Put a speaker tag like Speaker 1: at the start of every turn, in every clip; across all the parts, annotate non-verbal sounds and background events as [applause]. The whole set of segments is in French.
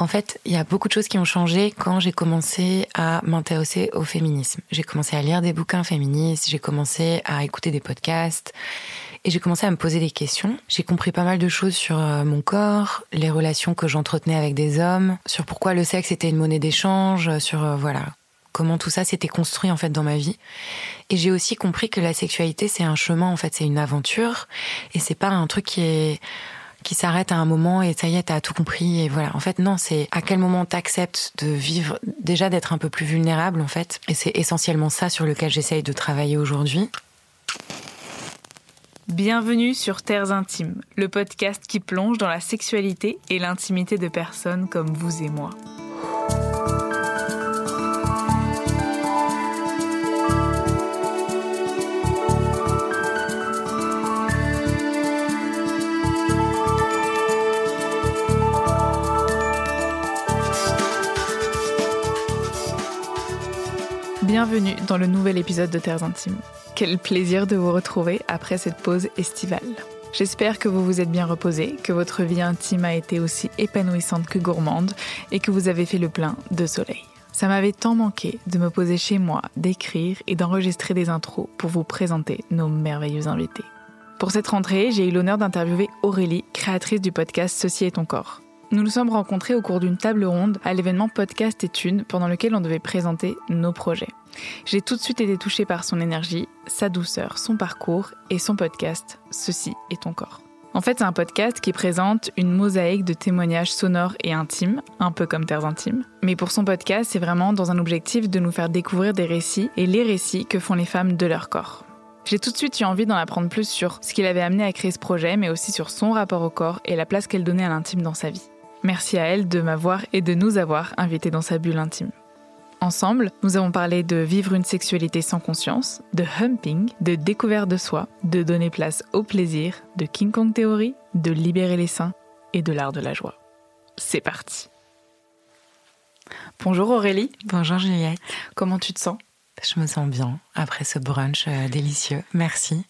Speaker 1: En fait, il y a beaucoup de choses qui ont changé quand j'ai commencé à m'intéresser au féminisme. J'ai commencé à lire des bouquins féministes, j'ai commencé à écouter des podcasts et j'ai commencé à me poser des questions. J'ai compris pas mal de choses sur euh, mon corps, les relations que j'entretenais avec des hommes, sur pourquoi le sexe était une monnaie d'échange, sur euh, voilà, comment tout ça s'était construit en fait dans ma vie. Et j'ai aussi compris que la sexualité c'est un chemin en fait, c'est une aventure et c'est pas un truc qui est qui s'arrête à un moment et ça y est, t'as tout compris et voilà. En fait, non, c'est à quel moment t'acceptes de vivre, déjà d'être un peu plus vulnérable en fait. Et c'est essentiellement ça sur lequel j'essaye de travailler aujourd'hui.
Speaker 2: Bienvenue sur Terres Intimes, le podcast qui plonge dans la sexualité et l'intimité de personnes comme vous et moi. Bienvenue dans le nouvel épisode de Terres Intimes. Quel plaisir de vous retrouver après cette pause estivale. J'espère que vous vous êtes bien reposé, que votre vie intime a été aussi épanouissante que gourmande et que vous avez fait le plein de soleil. Ça m'avait tant manqué de me poser chez moi, d'écrire et d'enregistrer des intros pour vous présenter nos merveilleux invités. Pour cette rentrée, j'ai eu l'honneur d'interviewer Aurélie, créatrice du podcast Ceci est ton corps. Nous nous sommes rencontrés au cours d'une table ronde à l'événement Podcast et Thunes pendant lequel on devait présenter nos projets. J'ai tout de suite été touchée par son énergie, sa douceur, son parcours et son podcast Ceci est ton corps. En fait, c'est un podcast qui présente une mosaïque de témoignages sonores et intimes, un peu comme Terres Intimes. Mais pour son podcast, c'est vraiment dans un objectif de nous faire découvrir des récits et les récits que font les femmes de leur corps. J'ai tout de suite eu envie d'en apprendre plus sur ce qui l'avait amené à créer ce projet, mais aussi sur son rapport au corps et la place qu'elle donnait à l'intime dans sa vie. Merci à elle de m'avoir et de nous avoir invités dans sa bulle intime. Ensemble, nous avons parlé de vivre une sexualité sans conscience, de humping, de découverte de soi, de donner place au plaisir, de King Kong théorie, de libérer les seins et de l'art de la joie. C'est parti. Bonjour Aurélie.
Speaker 1: Bonjour Juliette.
Speaker 2: Comment tu te sens?
Speaker 1: Je me sens bien après ce brunch euh, délicieux. Merci.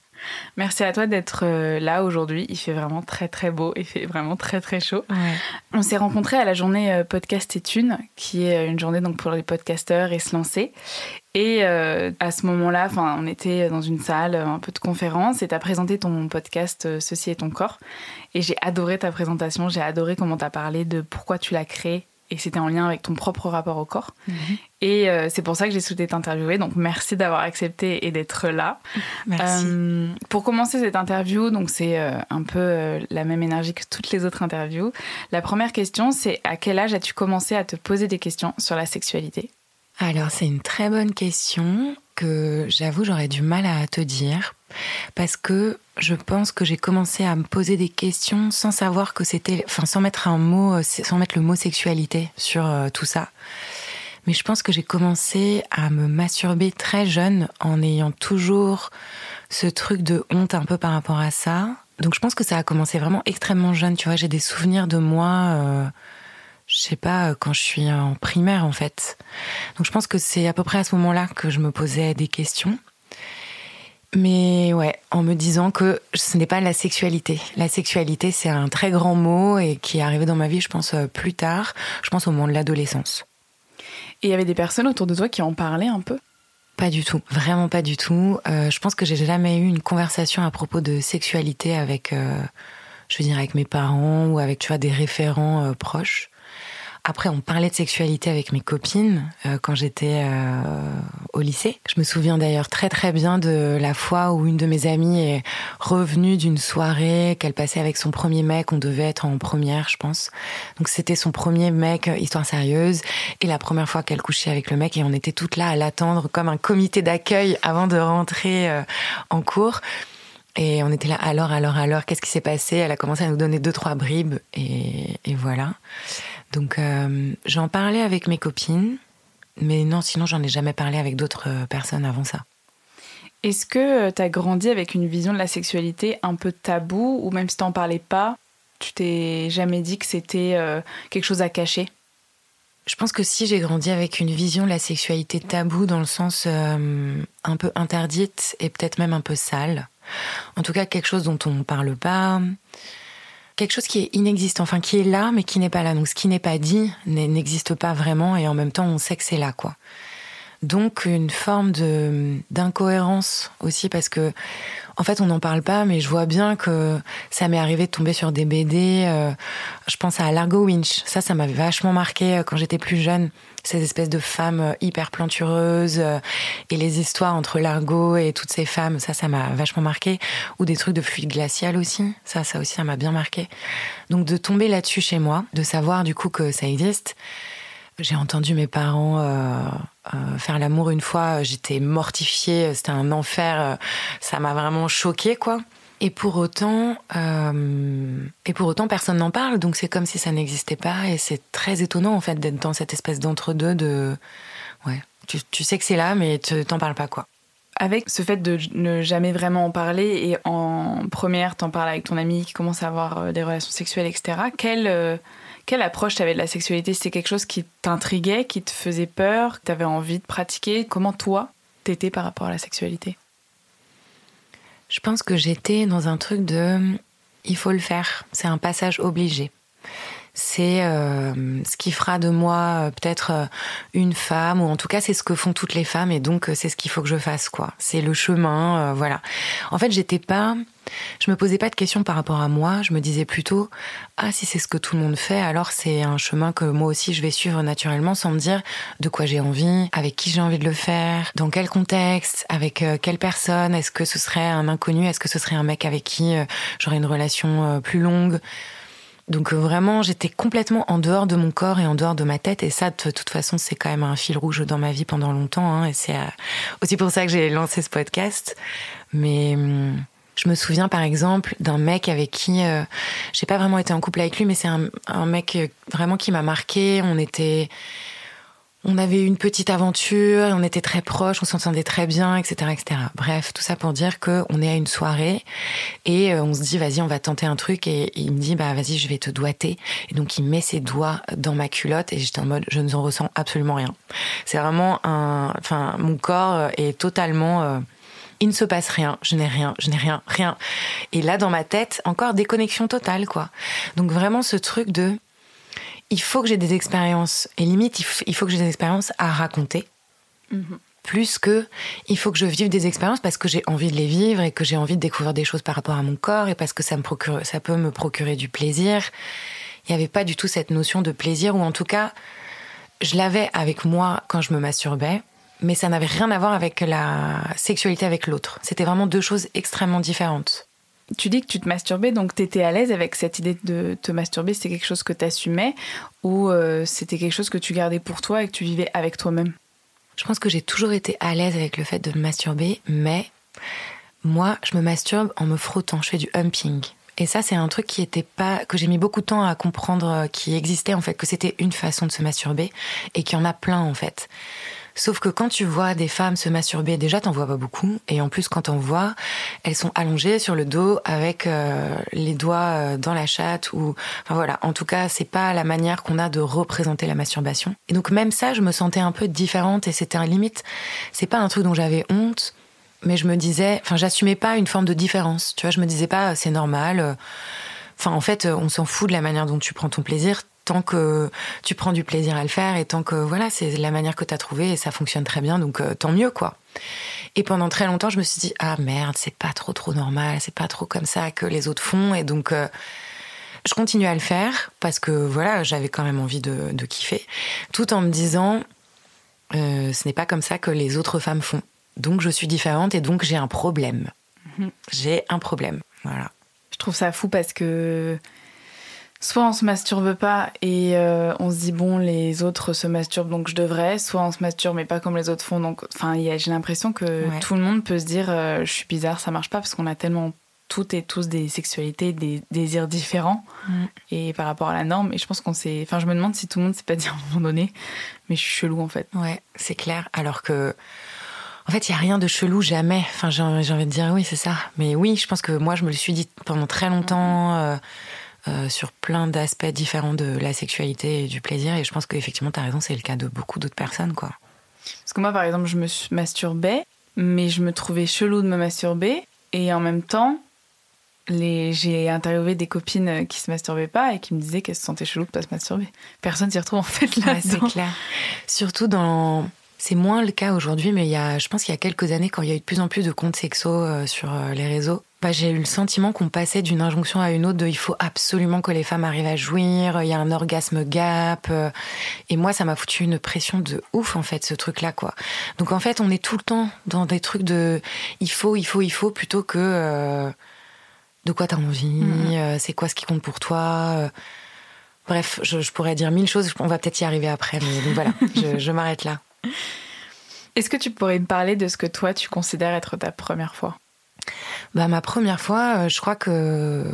Speaker 2: Merci à toi d'être euh, là aujourd'hui. Il fait vraiment très très beau, il fait vraiment très très chaud. On s'est rencontrés à la journée euh, podcast et Thune, qui est une journée donc pour les podcasteurs et se lancer. Et euh, à ce moment-là, on était dans une salle, un peu de conférence, et tu as présenté ton podcast Ceci est ton corps. Et j'ai adoré ta présentation, j'ai adoré comment tu as parlé de pourquoi tu l'as créé, et c'était en lien avec ton propre rapport au corps. Mhm. Et euh, c'est pour ça que j'ai souhaité t'interviewer. Donc merci d'avoir accepté et d'être là.
Speaker 1: Merci. Euh,
Speaker 2: pour commencer cette interview, donc c'est euh, un peu la même énergie que toutes les autres interviews. La première question, c'est à quel âge as-tu commencé à te poser des questions sur la sexualité?
Speaker 1: Alors c'est une très bonne question j'avoue j'aurais du mal à te dire parce que je pense que j'ai commencé à me poser des questions sans savoir que c'était, enfin sans mettre un mot, sans mettre le mot sexualité sur euh, tout ça. Mais je pense que j'ai commencé à me masturber très jeune en ayant toujours ce truc de honte un peu par rapport à ça. Donc je pense que ça a commencé vraiment extrêmement jeune. Tu vois, j'ai des souvenirs de moi, euh, je sais pas, quand je suis en primaire en fait. Donc je pense que c'est à peu près à ce moment-là que je me posais des questions. Mais ouais, en me disant que ce n'est pas la sexualité. La sexualité, c'est un très grand mot et qui est arrivé dans ma vie, je pense, euh, plus tard. Je pense au moment de l'adolescence.
Speaker 2: Et il y avait des personnes autour de toi qui en parlaient un peu?
Speaker 1: Pas du tout, vraiment pas du tout. Euh, je pense que j'ai jamais eu une conversation à propos de sexualité avec, euh, je veux dire, avec mes parents ou avec, tu vois, des référents proches. Après, on parlait de sexualité avec mes copines euh, quand j'étais euh, au lycée. Je me souviens d'ailleurs très très bien de la fois où une de mes amies est revenue d'une soirée qu'elle passait avec son premier mec. On devait être en première, je pense. Donc c'était son premier mec, euh, histoire sérieuse, et la première fois qu'elle couchait avec le mec. Et on était toutes là à l'attendre comme un comité d'accueil avant de rentrer en cours. Et on était là, alors, alors, alors, qu'est-ce qui s'est passé? Elle a commencé à nous donner deux, trois bribes, et, et voilà. Donc euh, j'en parlais avec mes copines, mais non, sinon j'en ai jamais parlé avec d'autres euh, personnes avant ça.
Speaker 2: Est-ce que euh, tu as grandi avec une vision de la sexualité un peu tabou, ou même si t'en parlais pas, tu t'es jamais dit que c'était quelque chose à cacher?
Speaker 1: Je pense que si j'ai grandi avec une vision de la sexualité tabou dans le sens un peu interdite et peut-être même un peu sale, en tout cas quelque chose dont on ne parle pas, quelque chose qui est inexistant, enfin qui est là mais qui n'est pas là. Donc ce qui n'est pas dit n'existe pas vraiment et en même temps on sait que c'est là quoi. Donc une forme de d'incohérence aussi parce que en fait on n'en parle pas mais je vois bien que ça m'est arrivé de tomber sur des BD. Euh, je pense à Largo Winch. Ça ça m'avait vachement marqué euh, quand j'étais plus jeune. Ces espèces de femmes euh, hyper plantureuses et les histoires entre Largo et toutes ces femmes. Ça ça m'a vachement marqué. Ou des trucs de fluide glacial aussi. Ça ça aussi ça m'a bien marqué. Donc de tomber là-dessus chez moi, de savoir du coup que ça existe. J'ai entendu mes parents euh, euh, faire l'amour une fois, j'étais mortifiée, c'était un enfer, euh, ça m'a vraiment choquée quoi. Et pour autant, et pour autant, personne n'en parle, donc c'est comme si ça n'existait pas, et c'est très étonnant en fait d'être dans cette espèce d'entre-deux de, ouais, tu, sais que c'est là, mais tu t'en parles pas quoi.
Speaker 2: Avec ce fait de ne jamais vraiment en parler et en première, t'en parles avec ton ami qui commence à avoir des relations sexuelles, etc. Quelle quelle approche tu avais de la sexualité? C'était quelque chose qui t'intriguait, qui te faisait peur, que tu avais envie de pratiquer? Comment toi, t'étais par rapport à la sexualité?
Speaker 1: Je pense que j'étais dans un truc de il faut le faire, c'est un passage obligé c'est euh, ce qui fera de moi euh, peut-être euh, une femme, ou en tout cas c'est ce que font toutes les femmes, et donc c'est ce qu'il faut que je fasse, quoi. C'est le chemin, voilà. En fait, j'étais pas, je me posais pas de questions par rapport à moi, je me disais plutôt, ah si c'est ce que tout le monde fait, alors c'est un chemin que moi aussi je vais suivre naturellement, sans me dire de quoi j'ai envie, avec qui j'ai envie de le faire, dans quel contexte, avec quelle personne, est-ce que ce serait un inconnu, est-ce que ce serait un mec avec qui j'aurais une relation plus longue? Donc euh, vraiment, j'étais complètement en dehors de mon corps et en dehors de ma tête. Et ça, de toute façon, c'est quand même un fil rouge dans ma vie pendant longtemps. Hein, et c'est euh, aussi pour ça que j'ai lancé ce podcast. Mais hum, je me souviens par exemple d'un mec avec qui euh, j'ai pas vraiment été en couple avec lui, mais c'est un, mec vraiment qui m'a marqué. On était on avait une petite aventure, on était très proches, on s'entendait très bien, etc., etc. Bref, tout ça pour dire que on est à une soirée et euh, on se dit vas-y, on va tenter un truc et, il me dit bah vas-y, je vais te doiter et donc il met ses doigts dans ma culotte et j'étais en mode je ne ressens absolument rien. C'est vraiment un, enfin mon corps est totalement euh, il ne se passe rien, je n'ai rien, je n'ai rien, rien. Et là, dans ma tête, encore déconnexion totale, quoi. Donc vraiment ce truc de, il faut que j'ai des expériences, et limite, il faut que j'ai des expériences à raconter. Mhm. Plus que il faut que je vive des expériences parce que j'ai envie de les vivre et que j'ai envie de découvrir des choses par rapport à mon corps et parce que ça me procure, ça peut me procurer du plaisir. Il n'y avait pas du tout cette notion de plaisir ou en tout cas, je l'avais avec moi quand je me masturbais, mais ça n'avait rien à voir avec la sexualité avec l'autre. C'était vraiment deux choses extrêmement différentes.
Speaker 2: Tu dis que tu te masturbais, donc tu étais à l'aise avec cette idée de te masturber C'était quelque chose que tu assumais ou euh, c'était quelque chose que tu gardais pour toi et que tu vivais avec toi-même?
Speaker 1: Je pense que j'ai toujours été à l'aise avec le fait de me masturber, mais moi, je me masturbe en me frottant. Je fais du humping. Et ça, c'est un truc qui était pas, que j'ai mis beaucoup de temps à comprendre, euh, qui existait en fait, que c'était une façon de se masturber et qu'il y en a plein en fait. Sauf que quand tu vois des femmes se masturber, déjà t'en vois pas beaucoup, et en plus quand t'en vois, elles sont allongées sur le dos avec euh, les doigts euh, dans la chatte ou, enfin voilà. En tout cas, c'est pas la manière qu'on a de représenter la masturbation. Et donc même ça, je me sentais un peu différente et c'était un limite. C'est pas un truc dont j'avais honte, mais je me disais, enfin j'assumais pas une forme de différence. Tu vois, je me disais pas c'est normal. Euh, enfin en fait, on s'en fout de la manière dont tu prends ton plaisir tant que tu prends du plaisir à le faire et tant que voilà, c'est la manière que tu as trouvée et ça fonctionne très bien, donc euh, tant mieux quoi. Et pendant très longtemps, je me suis dit ah merde, c'est pas trop trop normal, c'est pas trop comme ça que les autres font et donc euh, je continue à le faire parce que voilà, j'avais quand même envie de, de, kiffer, tout en me disant euh, ce n'est pas comme ça que les autres femmes font. Donc je suis différente et donc j'ai un problème. Mhm. J'ai un problème, voilà.
Speaker 2: Je trouve ça fou parce que Soit on se masturbe pas et euh, on se dit bon les autres se masturbent donc je devrais, soit on se masturbe mais pas comme les autres font donc enfin j'ai l'impression que tout le monde peut se dire euh, je suis bizarre ça marche pas parce qu'on a tellement toutes et tous des sexualités, des désirs différents mm. et par rapport à la norme et je pense qu'on s'est enfin je me demande si tout le monde s'est pas dit à un moment donné mais je suis chelou en fait.
Speaker 1: Ouais c'est clair alors que en fait, il y a rien de chelou jamais. Enfin, j'ai envie de dire oui, c'est ça. Mais oui, je pense que moi, je me le suis dit pendant très longtemps. Mm. Euh, euh, sur plein d'aspects différents de la sexualité et du plaisir. Et je pense qu'effectivement, tu as raison, c'est le cas de beaucoup d'autres personnes. quoi.
Speaker 2: Parce que moi, par exemple, je me masturbais, mais je me trouvais chelou de me masturber. Et en même temps, les... j'ai interviewé des copines qui se masturbaient pas et qui me disaient qu'elles se sentaient chelou de pas se masturber. Personne s'y retrouve en fait là.
Speaker 1: c'est clair. Surtout dans. C'est moins le cas aujourd'hui, mais il y a, je pense qu'il y a quelques années, quand il y a eu de plus en plus de comptes sexos euh, sur euh, les réseaux, bah, j'ai eu le sentiment qu'on passait d'une injonction à une autre de il faut absolument que les femmes arrivent à jouir, il y a un orgasme gap. Euh, et moi, ça m'a foutu une pression de ouf, en fait, ce truc-là, quoi. Donc, en fait, on est tout le temps dans des trucs de il faut, il faut, il faut, plutôt que de quoi tu as envie, mm-hmm. euh, c'est quoi ce qui compte pour toi. Euh. bref, je, pourrais dire mille choses, on va peut-être y arriver après, mais donc voilà, [laughs] je, m'arrête là.
Speaker 2: Est-ce que tu pourrais me parler de ce que toi tu considères être ta première fois?
Speaker 1: Bah, Ma première fois, euh, je crois que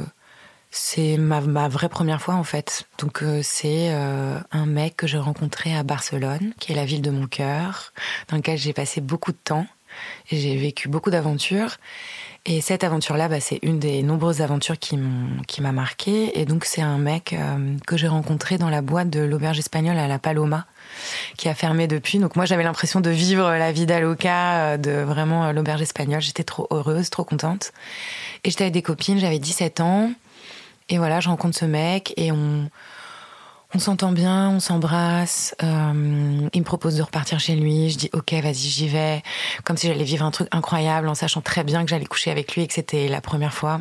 Speaker 1: c'est ma, vraie première fois en fait. Donc c'est un mec que j'ai rencontré à Barcelone, qui est la ville de mon cœur, dans lequel j'ai passé beaucoup de temps j'ai vécu beaucoup d'aventures. Et cette aventure-là, bah, c'est une des nombreuses aventures qui m'a marqué. Et donc, c'est un mec euh, que j'ai rencontré dans la boîte de l'auberge espagnole à la Paloma, qui a fermé depuis. Donc, moi, j'avais l'impression de vivre la vie d'Aloca, euh, de vraiment euh, l'auberge espagnole. J'étais trop heureuse, trop contente. Et j'étais avec des copines, j'avais 17 ans. Et voilà, je rencontre ce mec et on, on s'entend bien, on s'embrasse. Euh, il me propose de repartir chez lui. Je dis ok, vas-y, j'y vais. Comme si j'allais vivre un truc incroyable en sachant très bien que j'allais coucher avec lui et que c'était la première fois.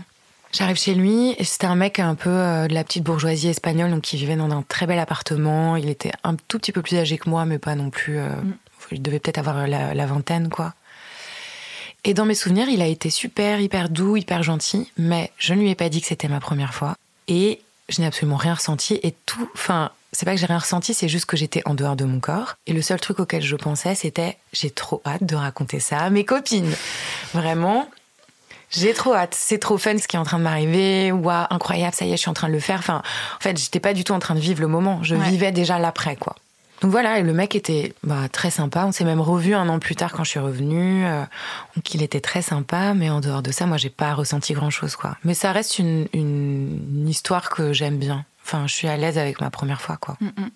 Speaker 1: J'arrive chez lui c'était un mec un peu euh, de la petite bourgeoisie espagnole, donc qui vivait dans un très bel appartement. Il était un tout petit peu plus âgé que moi, mais pas non plus. Euh, mm. Il devait peut-être avoir la, la vingtaine, quoi. Et dans mes souvenirs, il a été super, hyper doux, hyper gentil, mais je ne lui ai pas dit que c'était ma première fois. Et je n'ai absolument rien ressenti et tout. Enfin, c'est pas que j'ai rien ressenti, c'est juste que j'étais en dehors de mon corps. Et le seul truc auquel je pensais, c'était j'ai trop hâte de raconter ça à mes copines. Vraiment, j'ai trop hâte. C'est trop fun ce qui est en train de m'arriver. Waouh, incroyable, ça y est, je suis en train de le faire. Enfin, en fait, j'étais pas du tout en train de vivre le moment. Je vivais déjà l'après, quoi. Donc voilà, et le mec était bah, très sympa. On s'est même revu un an plus tard quand je suis revenue. Euh, donc il était très sympa, mais en dehors de ça, moi j'ai pas ressenti grand chose quoi. Mais ça reste une, une, histoire que j'aime bien. Enfin, je suis à l'aise avec ma première fois quoi. Mm, mm.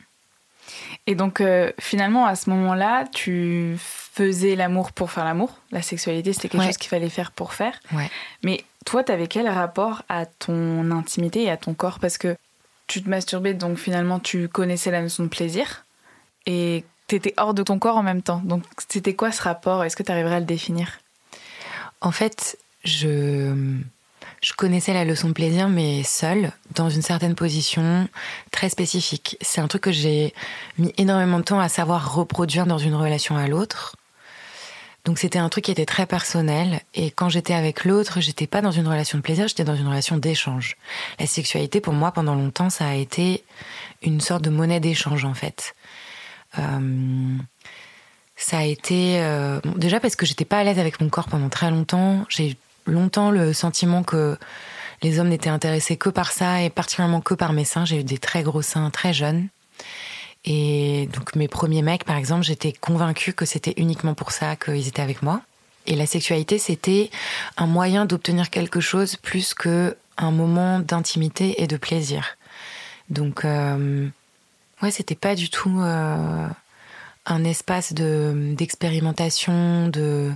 Speaker 2: Et donc euh, finalement à ce moment-là, tu faisais l'amour pour faire l'amour. La sexualité c'était quelque chose qu'il fallait faire pour faire.
Speaker 1: Ouais.
Speaker 2: Mais toi, t'avais quel rapport à ton intimité et à ton corps? Parce que tu te masturbais, donc finalement tu connaissais la notion de plaisir et t'étais hors de ton corps en même temps. Donc c'était quoi ce rapport? Est-ce que tu arriverais à le définir?
Speaker 1: En fait, je, connaissais la leçon de plaisir, mais seule, dans une certaine position très spécifique. C'est un truc que j'ai mis énormément de temps à savoir reproduire dans une relation à l'autre. Donc c'était un truc qui était très personnel et quand j'étais avec l'autre, j'étais pas dans une relation de plaisir, j'étais dans une relation d'échange. La sexualité pour moi pendant longtemps, ça a été une sorte de monnaie d'échange en fait. Euh, ça a été euh, déjà parce que j'étais pas à l'aise avec mon corps pendant très longtemps. J'ai longtemps le sentiment que les hommes n'étaient intéressés que par ça et particulièrement que par mes seins. J'ai eu des très gros seins très jeunes. Et donc mes premiers mecs, par exemple, j'étais convaincue que c'était uniquement pour ça qu'ils étaient avec moi. Et la sexualité, c'était un moyen d'obtenir quelque chose plus que un moment d'intimité et de plaisir. Donc euh, Ouais, c'était pas du tout euh, un espace de d'expérimentation, de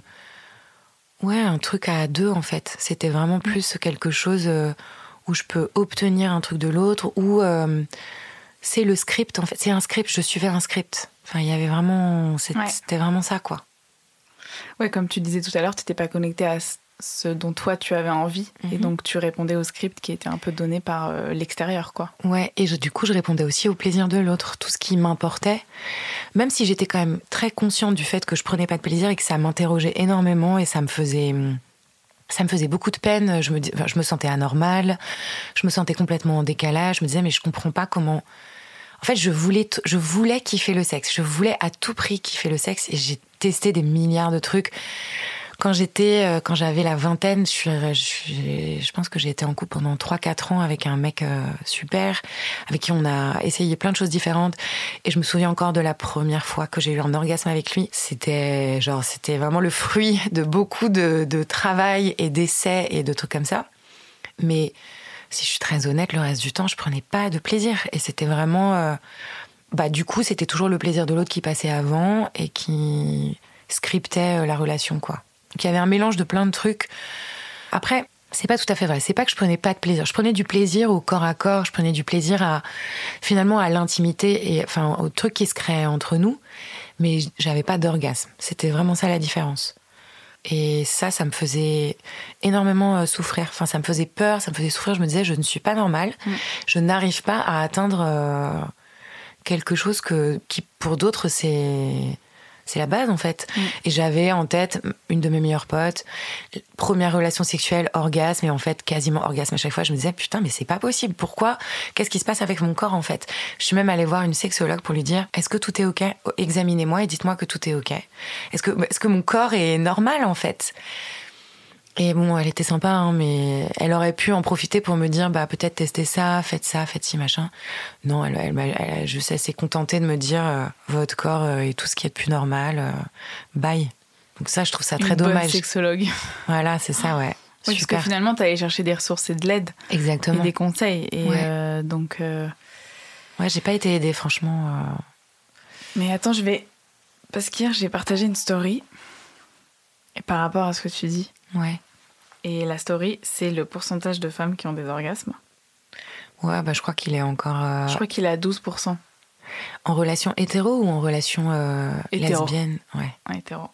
Speaker 1: ouais, un truc à deux en fait. C'était vraiment mm. plus quelque chose euh, où je peux obtenir un truc de l'autre, ou euh, c'est le script en fait. C'est un script. Je suivais un script. Enfin, il y avait vraiment, c'était vraiment ça quoi.
Speaker 2: Ouais, comme tu disais tout à l'heure, tu n'étais pas connecté à ce dont toi tu avais envie et mhm. donc tu répondais au script qui était un peu donné par euh, l'extérieur quoi.
Speaker 1: Ouais, et du coup je répondais aussi au plaisir de l'autre, tout ce qui m'importait, même si j'étais quand même très consciente du fait que je prenais pas de plaisir et que ça m'interrogeait énormément et ça me faisait ça me faisait beaucoup de peine, je me je me sentais anormale, je me sentais complètement en décalage, je me disais mais je comprends pas comment en fait, je voulais, je voulais kiffer le sexe. Je voulais à tout prix kiffer le sexe et j'ai testé des milliards de trucs. Quand j'étais, euh, quand j'avais la vingtaine, je, pense que j'ai été en couple pendant 3-4 ans avec un mec euh, super, avec qui on a essayé plein de choses différentes. Et je me souviens encore de la première fois que j'ai eu un orgasme avec lui. C'était genre, c'était vraiment le fruit de beaucoup de, de travail et d'essais et de trucs comme ça. Mais si je suis très honnête, le reste du temps, je prenais pas de plaisir. Et c'était vraiment, euh, bah du coup, c'était toujours le plaisir de l'autre qui passait avant et qui scriptait la relation, quoi. Donc il y avait un mélange de plein de trucs. Après, C'est pas tout à fait vrai. C'est pas que je prenais pas de plaisir. Je prenais du plaisir au corps à corps. Je prenais du plaisir à finalement à l'intimité et enfin au truc qui se crée entre nous. Mais j'avais pas d'orgasme. C'était vraiment ça la différence. Et ça, ça me faisait énormément euh, souffrir. Enfin, ça me faisait peur, ça me faisait souffrir. Je me disais, je ne suis pas normale. Mm. Je n'arrive pas à atteindre euh, quelque chose que, qui, pour d'autres, c'est c'est la base en fait. Mm. Et j'avais en tête une de mes meilleures potes, première relation sexuelle, orgasme, et en fait quasiment orgasme à chaque fois. Je me disais putain mais c'est pas possible. Pourquoi? Qu'est-ce qui se passe avec mon corps en fait? Je suis même allée voir une sexologue pour lui dire est-ce que tout est ok? Examinez-moi et dites-moi que tout est ok. Est-ce que est-ce que mon corps est normal en fait? Et bon, elle était sympa, hein, mais elle aurait pu en profiter pour me dire, bah peut-être tester ça, faites ça, faites ci, machin. Non, elle, elle, elle, je sais, s'est contentée de me dire, euh, votre corps euh, est tout ce qui est de plus normal, euh, bye. Donc ça, je trouve ça très
Speaker 2: Une
Speaker 1: dommage.
Speaker 2: Bonne sexologue.
Speaker 1: Voilà, c'est ça, ouais.
Speaker 2: Oui, parce que finalement, tu allé chercher des ressources et de l'aide.
Speaker 1: Exactement.
Speaker 2: Et des conseils. Et ouais. donc.
Speaker 1: Ouais, j'ai pas été aidée, franchement.
Speaker 2: Mais attends, je vais. Parce qu'hier, j'ai partagé une story. Et par rapport à ce que tu dis.
Speaker 1: Ouais.
Speaker 2: Et la story, c'est le pourcentage de femmes qui ont des orgasmes.
Speaker 1: Ouais, bah je crois qu'il est encore. Euh...
Speaker 2: Je crois qu'il est à 12%.
Speaker 1: En relation hétéro ou en relation euh,
Speaker 2: hétéro.
Speaker 1: lesbienne? Ouais.
Speaker 2: En hétéro.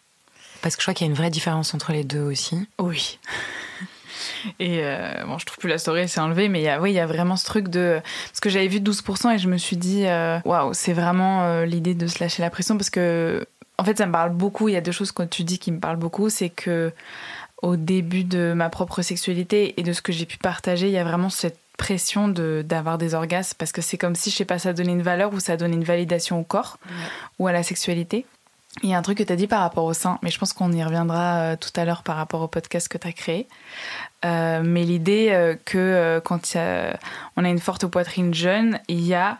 Speaker 1: Parce que je crois qu'il y a une vraie différence entre les deux aussi.
Speaker 2: Oui. [laughs] Et euh, bon, je trouve plus la story, elle s'est enlevée, mais il y a, oui, il y a vraiment ce truc de. Parce que j'avais vu 12% et je me suis dit, euh, waouh, c'est vraiment euh, l'idée de se lâcher la pression parce que, en fait, ça me parle beaucoup. Il y a deux choses que tu dis qui me parlent beaucoup. C'est que au début de ma propre sexualité et de ce que j'ai pu partager, il y a vraiment cette pression de d'avoir des orgasmes parce que c'est comme si je sais pas ça donnait une valeur ou ça donnait une validation au corps ou à la sexualité. Il y a un truc que tu as dit par rapport au sein, mais je pense qu'on y reviendra euh, tout à l'heure par rapport au podcast que tu as créé. Euh, mais l'idée euh, que quand a, on a une forte poitrine jeune, il y a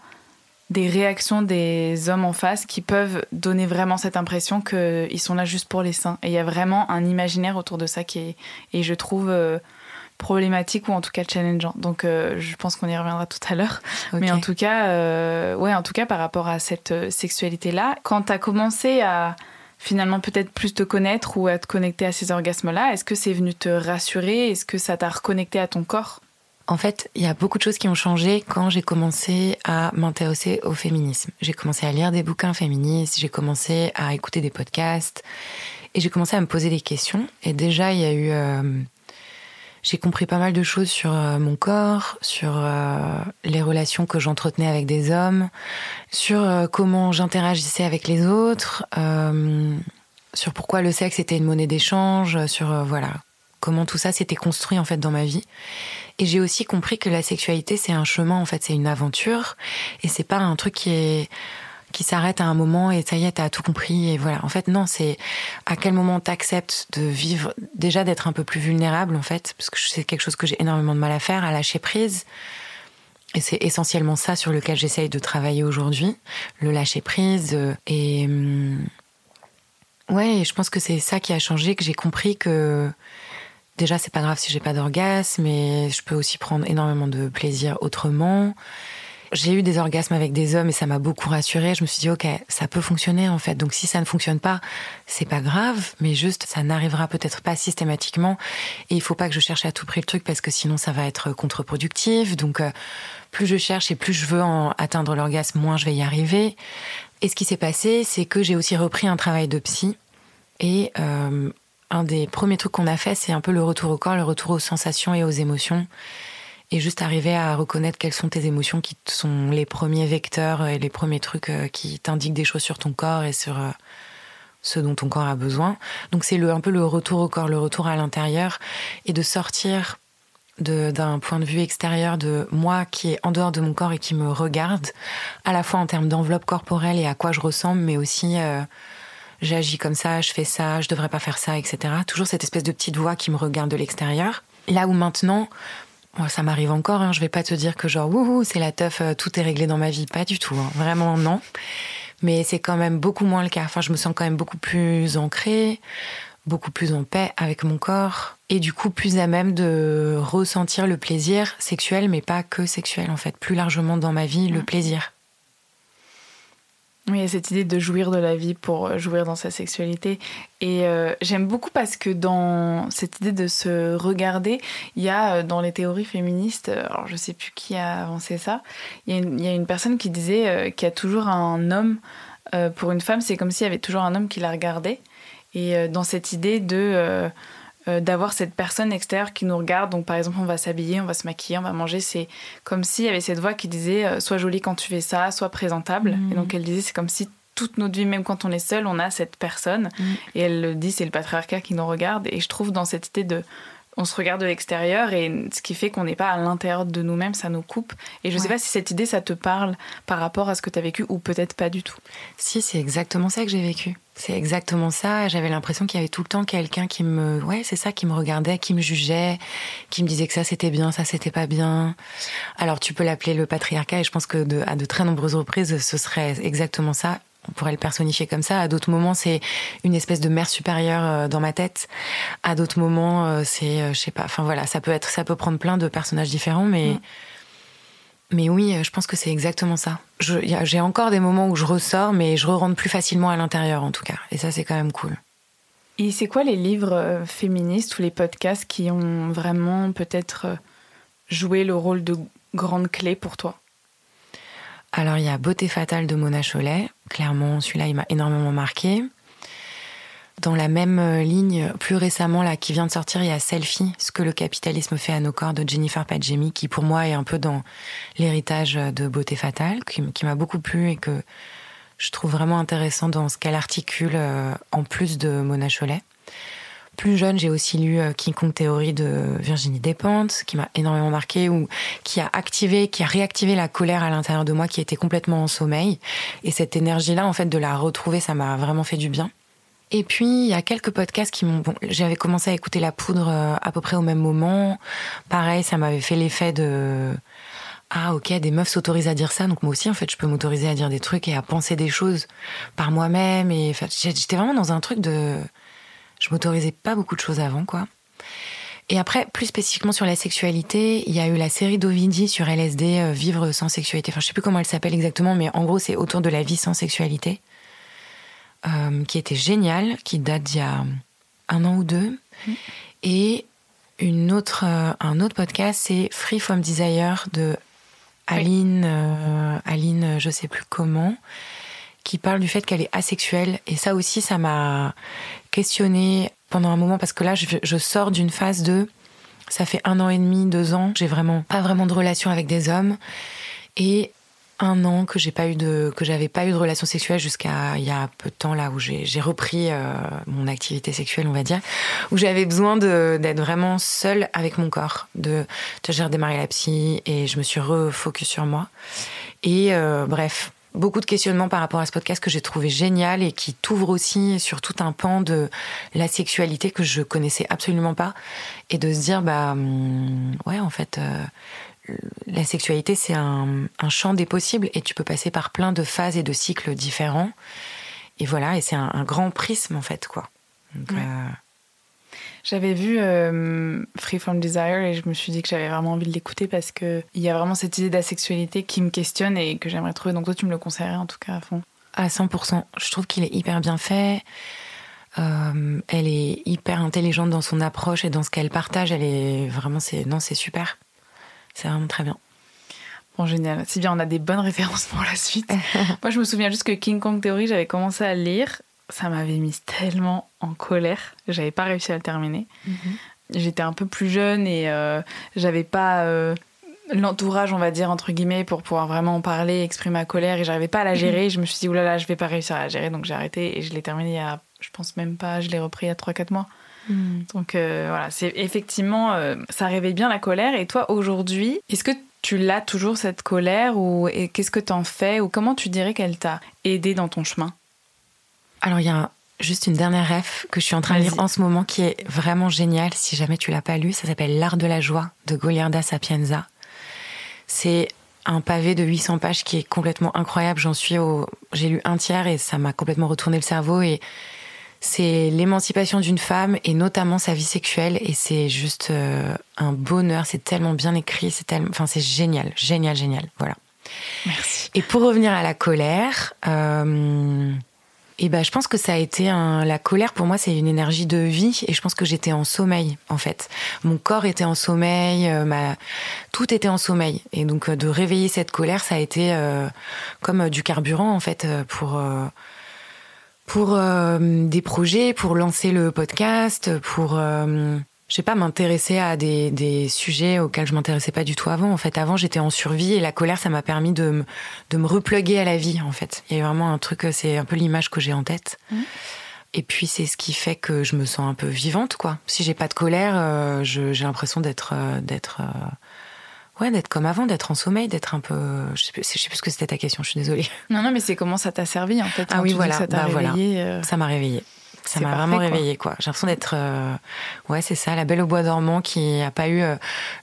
Speaker 2: des réactions des hommes en face qui peuvent donner vraiment cette impression qu'ils sont là juste pour les seins. Et il y a vraiment un imaginaire autour de ça qui est, et je trouve, euh, problématique ou en tout cas challengeant. Donc euh, je pense qu'on y reviendra tout à l'heure. Okay. Mais en tout cas, euh, ouais, en tout cas par rapport à cette sexualité-là, quand tu as commencé à finalement peut-être plus te connaître ou à te connecter à ces orgasmes-là, est-ce que c'est venu te rassurer? Est-ce que ça t'a reconnecté à ton corps?
Speaker 1: En fait, il y a beaucoup de choses qui ont changé quand j'ai commencé à m'intéresser au féminisme. J'ai commencé à lire des bouquins féministes, j'ai commencé à écouter des podcasts et j'ai commencé à me poser des questions. Et déjà, il y a eu... Euh, j'ai compris pas mal de choses sur euh, mon corps, sur euh, les relations que j'entretenais avec des hommes, sur comment j'interagissais avec les autres, sur pourquoi le sexe était une monnaie d'échange, sur voilà comment tout ça s'était construit en fait dans ma vie. Et j'ai aussi compris que la sexualité c'est un chemin en fait, c'est une aventure et c'est pas un truc qui est qui s'arrête à un moment et ça y est, t'as tout compris et voilà. En fait, non, c'est à quel moment t'acceptes de vivre, déjà d'être un peu plus vulnérable en fait, parce que c'est quelque chose que j'ai énormément de mal à faire, à lâcher prise. Et c'est essentiellement ça sur lequel j'essaye de travailler aujourd'hui, le lâcher prise. Et hum, ouais, je pense que c'est ça qui a changé, que j'ai compris que déjà c'est pas grave si j'ai pas d'orgasme, mais je peux aussi prendre énormément de plaisir autrement. J'ai eu des orgasmes avec des hommes et ça m'a beaucoup rassurée. Je me suis dit, ok, ça peut fonctionner en fait. Donc si ça ne fonctionne pas, c'est pas grave, mais juste ça n'arrivera peut-être pas systématiquement. Et il faut pas que je cherche à tout prix le truc parce que sinon ça va être contre-productif. Donc euh, plus je cherche et plus je veux en atteindre l'orgasme, moins je vais y arriver. Et ce qui s'est passé, c'est que j'ai aussi repris un travail de psy. Et euh, un des premiers trucs qu'on a fait, c'est un peu le retour au corps, le retour aux sensations et aux émotions et juste arriver à reconnaître quelles sont tes émotions qui sont les premiers vecteurs et les premiers trucs qui t'indiquent des choses sur ton corps et sur ce dont ton corps a besoin. Donc c'est un peu le retour au corps, le retour à l'intérieur et de sortir d'un point de vue extérieur de moi qui est en dehors de mon corps et qui me regarde, à la fois en termes d'enveloppe corporelle et à quoi je ressemble, mais aussi euh, j'agis comme ça, je fais ça, je devrais pas faire ça, etc. Toujours cette espèce de petite voix qui me regarde de l'extérieur. Là où maintenant, ça m'arrive encore, hein. je vais pas te dire que genre, wouhou, c'est la teuf, euh, tout est réglé dans ma vie. Pas du tout, hein. vraiment non. Mais c'est quand même beaucoup moins le cas. Enfin, je me sens quand même beaucoup plus ancrée, beaucoup plus en paix avec mon corps. Et du coup, plus à même de ressentir le plaisir sexuel, mais pas que sexuel, en fait. Plus largement dans ma vie, le plaisir.
Speaker 2: Oui, a cette idée de jouir de la vie pour euh, jouir dans sa sexualité. Et euh, j'aime beaucoup parce que dans cette idée de se regarder, il y a dans les théories féministes, alors je sais plus qui a avancé ça, il y, a une personne qui disait qu'il y a toujours un homme, pour une femme, c'est comme s'il y avait toujours un homme qui la regardait. Et dans cette idée de euh, d'avoir cette personne extérieure qui nous regarde. Donc, par exemple, on va s'habiller, on va se maquiller, on va manger. C'est comme s'il y avait cette voix qui disait euh, Sois jolie quand tu fais ça, sois présentable. Mhm. Et donc, elle disait C'est comme si toute notre vie, même quand on est seul, on a cette personne. Mhm. Et elle le dit C'est le patriarcat qui nous regarde. Et je trouve dans cette idée de on se regarde de l'extérieur et ce qui fait qu'on n'est pas à l'intérieur de nous-mêmes, ça nous coupe. Et je ne sais pas si cette idée, ça te parle par rapport à ce que tu as vécu ou peut-être pas du tout.
Speaker 1: Si, c'est exactement ça que j'ai vécu. C'est exactement ça. J'avais l'impression qu'il y avait tout le temps quelqu'un qui me, ouais, c'est ça, qui me regardait, qui me jugeait, qui me disait que ça c'était bien, ça c'était pas bien. Alors tu peux l'appeler le patriarcat et je pense que de, à de très nombreuses reprises, ce serait exactement ça on pourrait le personnifier comme ça. À d'autres moments, c'est une espèce de mère supérieure euh, dans ma tête. À d'autres moments, euh, c'est, euh, je sais pas. Enfin voilà, ça peut être, ça peut prendre plein de personnages différents, mais. Mais oui, je pense que c'est exactement ça. J'ai encore des moments où je ressors, mais je re rentre plus facilement à l'intérieur, en tout cas. Et ça, c'est quand même cool.
Speaker 2: Et c'est quoi les livres féministes ou les podcasts qui ont vraiment peut-être joué le rôle de grande clé pour toi?
Speaker 1: Alors il y a Beauté fatale de Mona Cholet. Clairement, celui-là, il m'a énormément marqué. Dans la même euh, ligne, plus récemment, là, qui vient de sortir, il y a Selfie, ce que le capitalisme fait à nos corps de Jennifer Padjemi, qui pour moi est un peu dans l'héritage de Beauté fatale, qui, qui m'a beaucoup plu et que je trouve vraiment intéressant dans ce qu'elle articule euh, en plus de Mona Cholet. Plus jeune, j'ai aussi lu euh, King Kong Theory de Virginie Despentes, qui m'a énormément marqué, ou qui a activé, qui a réactivé la colère à l'intérieur de moi qui était complètement en sommeil. Et cette énergie-là, en fait, de la retrouver, ça m'a vraiment fait du bien. Et puis, il y a quelques podcasts qui m'ont... Bon, j'avais commencé à écouter La Poudre euh, à peu près au même moment. Pareil, ça m'avait fait l'effet de... Ah ok, des meufs s'autorisent à dire ça, donc moi aussi en fait je peux m'autoriser à dire des trucs et à penser des choses par moi-même. Et j'étais vraiment dans un truc de je m'autorisais pas beaucoup de choses avant, quoi. Et après, plus spécifiquement sur la sexualité, il y a eu la série d'Ovidi sur LSD, euh, Vivre sans sexualité. Enfin, je sais plus comment elle s'appelle exactement, mais en gros, c'est autour de la vie sans sexualité, euh, qui était géniale, qui date d'il y a un an ou deux. Mm. Et une autre, euh, un autre podcast, c'est Free from Desire de Aline, Aline, je sais plus comment, qui parle du fait qu'elle est asexuelle. Et ça aussi, ça m'a questionné pendant un moment parce que là, je, sors d'une phase de ça fait un an et demi, deux ans, j'ai vraiment pas vraiment de relation avec des hommes. Et un an que j'ai pas eu de que j'avais pas eu de relation sexuelle jusqu'à il y a peu de temps là où j'ai repris euh, mon activité sexuelle on va dire où j'avais besoin d'être vraiment seule avec mon corps de j'ai redémarré la psy et je me suis refocus sur moi. Et euh, bref beaucoup de questionnements par rapport à ce podcast que j'ai trouvé génial et qui t'ouvre aussi sur tout un pan de la sexualité que je connaissais absolument pas. Et de se dire bah hum, ouais en fait euh, la sexualité c'est un, champ des possibles et tu peux passer par plein de phases et de cycles différents. Et voilà et c'est un, grand prisme en fait quoi.
Speaker 2: Euh, j'avais vu euh, Free From Desire et je me suis dit que j'avais vraiment envie de l'écouter parce qu'il y a vraiment cette idée d'asexualité qui me questionne et que j'aimerais trouver. Donc toi, tu me le conseillerais en tout cas à fond.
Speaker 1: À 100%. Je trouve qu'il est hyper bien fait. Euh, elle est hyper intelligente dans son approche et dans ce qu'elle partage. Elle est vraiment, c'est non, c'est super. C'est vraiment très bien.
Speaker 2: Bon, génial. C'est bien, on a des bonnes références pour la suite. [laughs] Moi, je me souviens juste que King Kong Theory, j'avais commencé à lire ça m'avait mise tellement en colère. J'avais pas réussi à le terminer. Mhm. J'étais un peu plus jeune et euh, j'avais pas euh, l'entourage, on va dire, entre guillemets, pour pouvoir vraiment en parler, exprimer ma colère et j'arrivais pas à la [laughs] gérer. Je me suis dit, oulala, je vais pas réussir à la gérer. Donc j'ai arrêté et je l'ai terminé il y a, je pense même pas, je l'ai repris il y a 3-4 mois. Mhm. Donc euh, voilà, c'est effectivement, ça réveille bien la colère. Et toi, aujourd'hui, est-ce que tu l'as toujours cette colère ou qu'est-ce que tu en fais ou comment tu dirais qu'elle t'a aidé dans ton chemin?
Speaker 1: Alors, il y a juste une dernière ref que je suis en train de lire en ce moment qui est vraiment géniale. Si jamais tu l'as pas lu, ça s'appelle L'art de la joie de Goliarda Sapienza. C'est un pavé de 800 pages qui est complètement incroyable. J'en suis au, j'ai lu un tiers et ça m'a complètement retourné le cerveau et c'est l'émancipation d'une femme et notamment sa vie sexuelle et c'est juste euh, un bonheur. C'est tellement bien écrit, c'est tellement, enfin c'est génial, génial, génial. Voilà.
Speaker 2: Merci.
Speaker 1: Et pour revenir à la colère, euh, et ben, je pense que ça a été un, la colère pour moi, c'est une énergie de vie et je pense que j'étais en sommeil en fait. Mon corps était en sommeil, euh, tout était en sommeil et donc euh, de réveiller cette colère, ça a été euh, comme du carburant en fait pour pour des projets, pour lancer le podcast, pour je sais pas, m'intéresser à des, des, sujets auxquels je m'intéressais pas du tout avant. En fait, avant, j'étais en survie et la colère, ça m'a permis de me, de me repluguer à la vie, en fait. Il y a vraiment un truc, c'est un peu l'image que j'ai en tête. Mmh. Et puis, c'est ce qui fait que je me sens un peu vivante, quoi. Si j'ai pas de colère, euh, j'ai l'impression d'être, euh, d'être, euh, ouais, d'être comme avant, d'être en sommeil, d'être un peu. Je sais, plus, je sais plus ce que c'était ta question. Je suis désolée.
Speaker 2: Non, non, mais c'est comment ça t'a servi, en fait.
Speaker 1: Ah oui, voilà. Ça t'a bah, réveillé. Ça m'a réveillé. Ça m'a vraiment réveillée, quoi. J'ai l'impression d'être, euh, ouais, c'est ça, la belle au bois dormant qui a pas eu euh,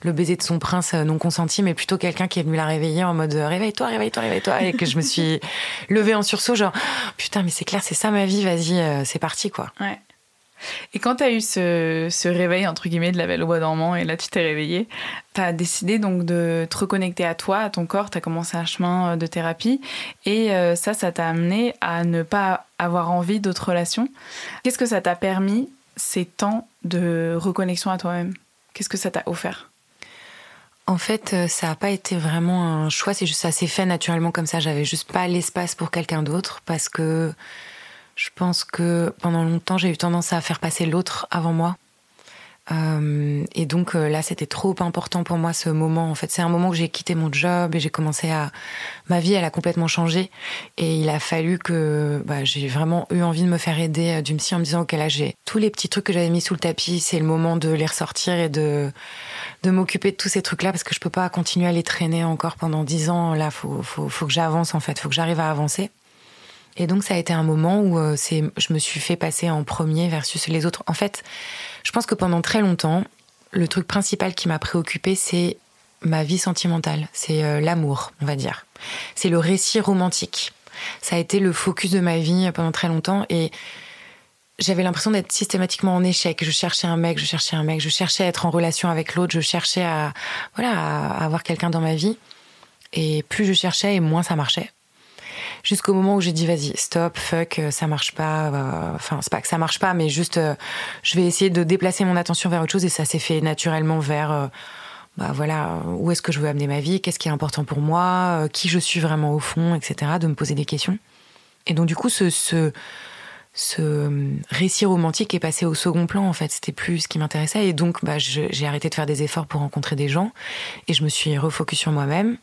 Speaker 1: le baiser de son prince euh, non consenti, mais plutôt quelqu'un qui est venu la réveiller en mode réveille-toi, réveille-toi, réveille-toi, et que je me suis [laughs] levée en sursaut, genre putain, mais c'est clair, c'est ça ma vie, vas-y, c'est parti, quoi.
Speaker 2: Ouais. Et quand tu as eu ce, réveil, entre guillemets, de la belle au bois dormant, et là tu t'es réveillé, tu as décidé donc de te reconnecter à toi, à ton corps, tu as commencé un chemin euh, de thérapie, et euh, ça, ça t'a amené à ne pas avoir envie d'autres relations. Qu'est-ce que ça t'a permis, ces temps de reconnexion à toi-même? Qu'est-ce que ça t'a offert?
Speaker 1: En fait, euh, ça n'a pas été vraiment un choix, c'est juste ça s'est fait naturellement comme ça. J'avais juste pas l'espace pour quelqu'un d'autre parce que je pense que pendant longtemps, j'ai eu tendance à faire passer l'autre avant moi. Euh, et donc euh, là, c'était trop important pour moi ce moment. En fait, c'est un moment où j'ai quitté mon job et j'ai commencé à ma vie, elle a complètement changé. Et il a fallu que bah, j'ai vraiment eu envie de me faire aider euh, d'une psy en me disant ok là j'ai tous les petits trucs que j'avais mis sous le tapis, c'est le moment de les ressortir et de de m'occuper de tous ces trucs là parce que je peux pas continuer à les traîner encore pendant dix ans. Là, faut faut faut que j'avance en fait, faut que j'arrive à avancer. Et donc ça a été un moment où euh, je me suis fait passer en premier versus les autres. En fait, je pense que pendant très longtemps, le truc principal qui m'a préoccupé, c'est ma vie sentimentale, c'est euh, l'amour, on va dire. C'est le récit romantique. Ça a été le focus de ma vie pendant très longtemps et j'avais l'impression d'être systématiquement en échec. Je cherchais un mec, je cherchais un mec, je cherchais à être en relation avec l'autre, je cherchais à voilà à avoir quelqu'un dans ma vie. Et plus je cherchais, et moins ça marchait jusqu'au moment où j'ai dit vas-y stop fuck euh, ça marche pas euh, enfin c'est pas que ça marche pas mais juste euh, je vais essayer de déplacer mon attention vers autre chose et ça s'est fait naturellement vers bah voilà où est-ce que je veux amener ma vie qu'est-ce qui est important pour moi qui je suis vraiment au fond etc de me poser des questions. Et donc du coup ce, ce récit romantique est passé au second plan en fait. C'était plus ce qui m'intéressait. Et donc bah, j'ai arrêté de faire des efforts pour rencontrer des gens et je me suis refocus sur moi-même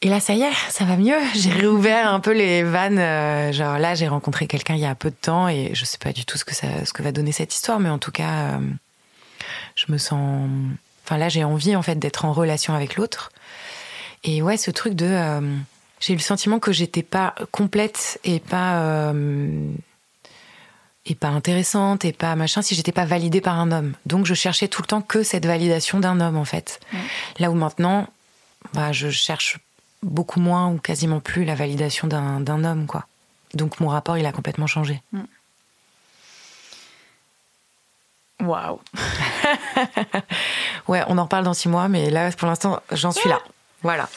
Speaker 1: et là, ça y est, ça va mieux. J'ai réouvert un peu les vannes. Euh, genre là, j'ai rencontré quelqu'un il y a peu de temps et je sais pas du tout ce que ça, ce que va donner cette histoire, mais en tout cas, euh, je me sens. Enfin là, j'ai envie en fait d'être en relation avec l'autre. Et ouais, ce truc de, euh, j'ai eu le sentiment que j'étais pas complète et pas et pas intéressante et pas machin si j'étais pas validée par un homme. Donc je cherchais tout le temps que cette validation d'un homme en fait. Là où maintenant, bah, je cherche beaucoup moins ou quasiment plus la validation d'un homme, quoi. Donc mon rapport, il a complètement changé. Mm.
Speaker 2: Waouh. [laughs]
Speaker 1: ouais, on en reparle dans six mois, mais là, pour l'instant, j'en suis là. Voilà.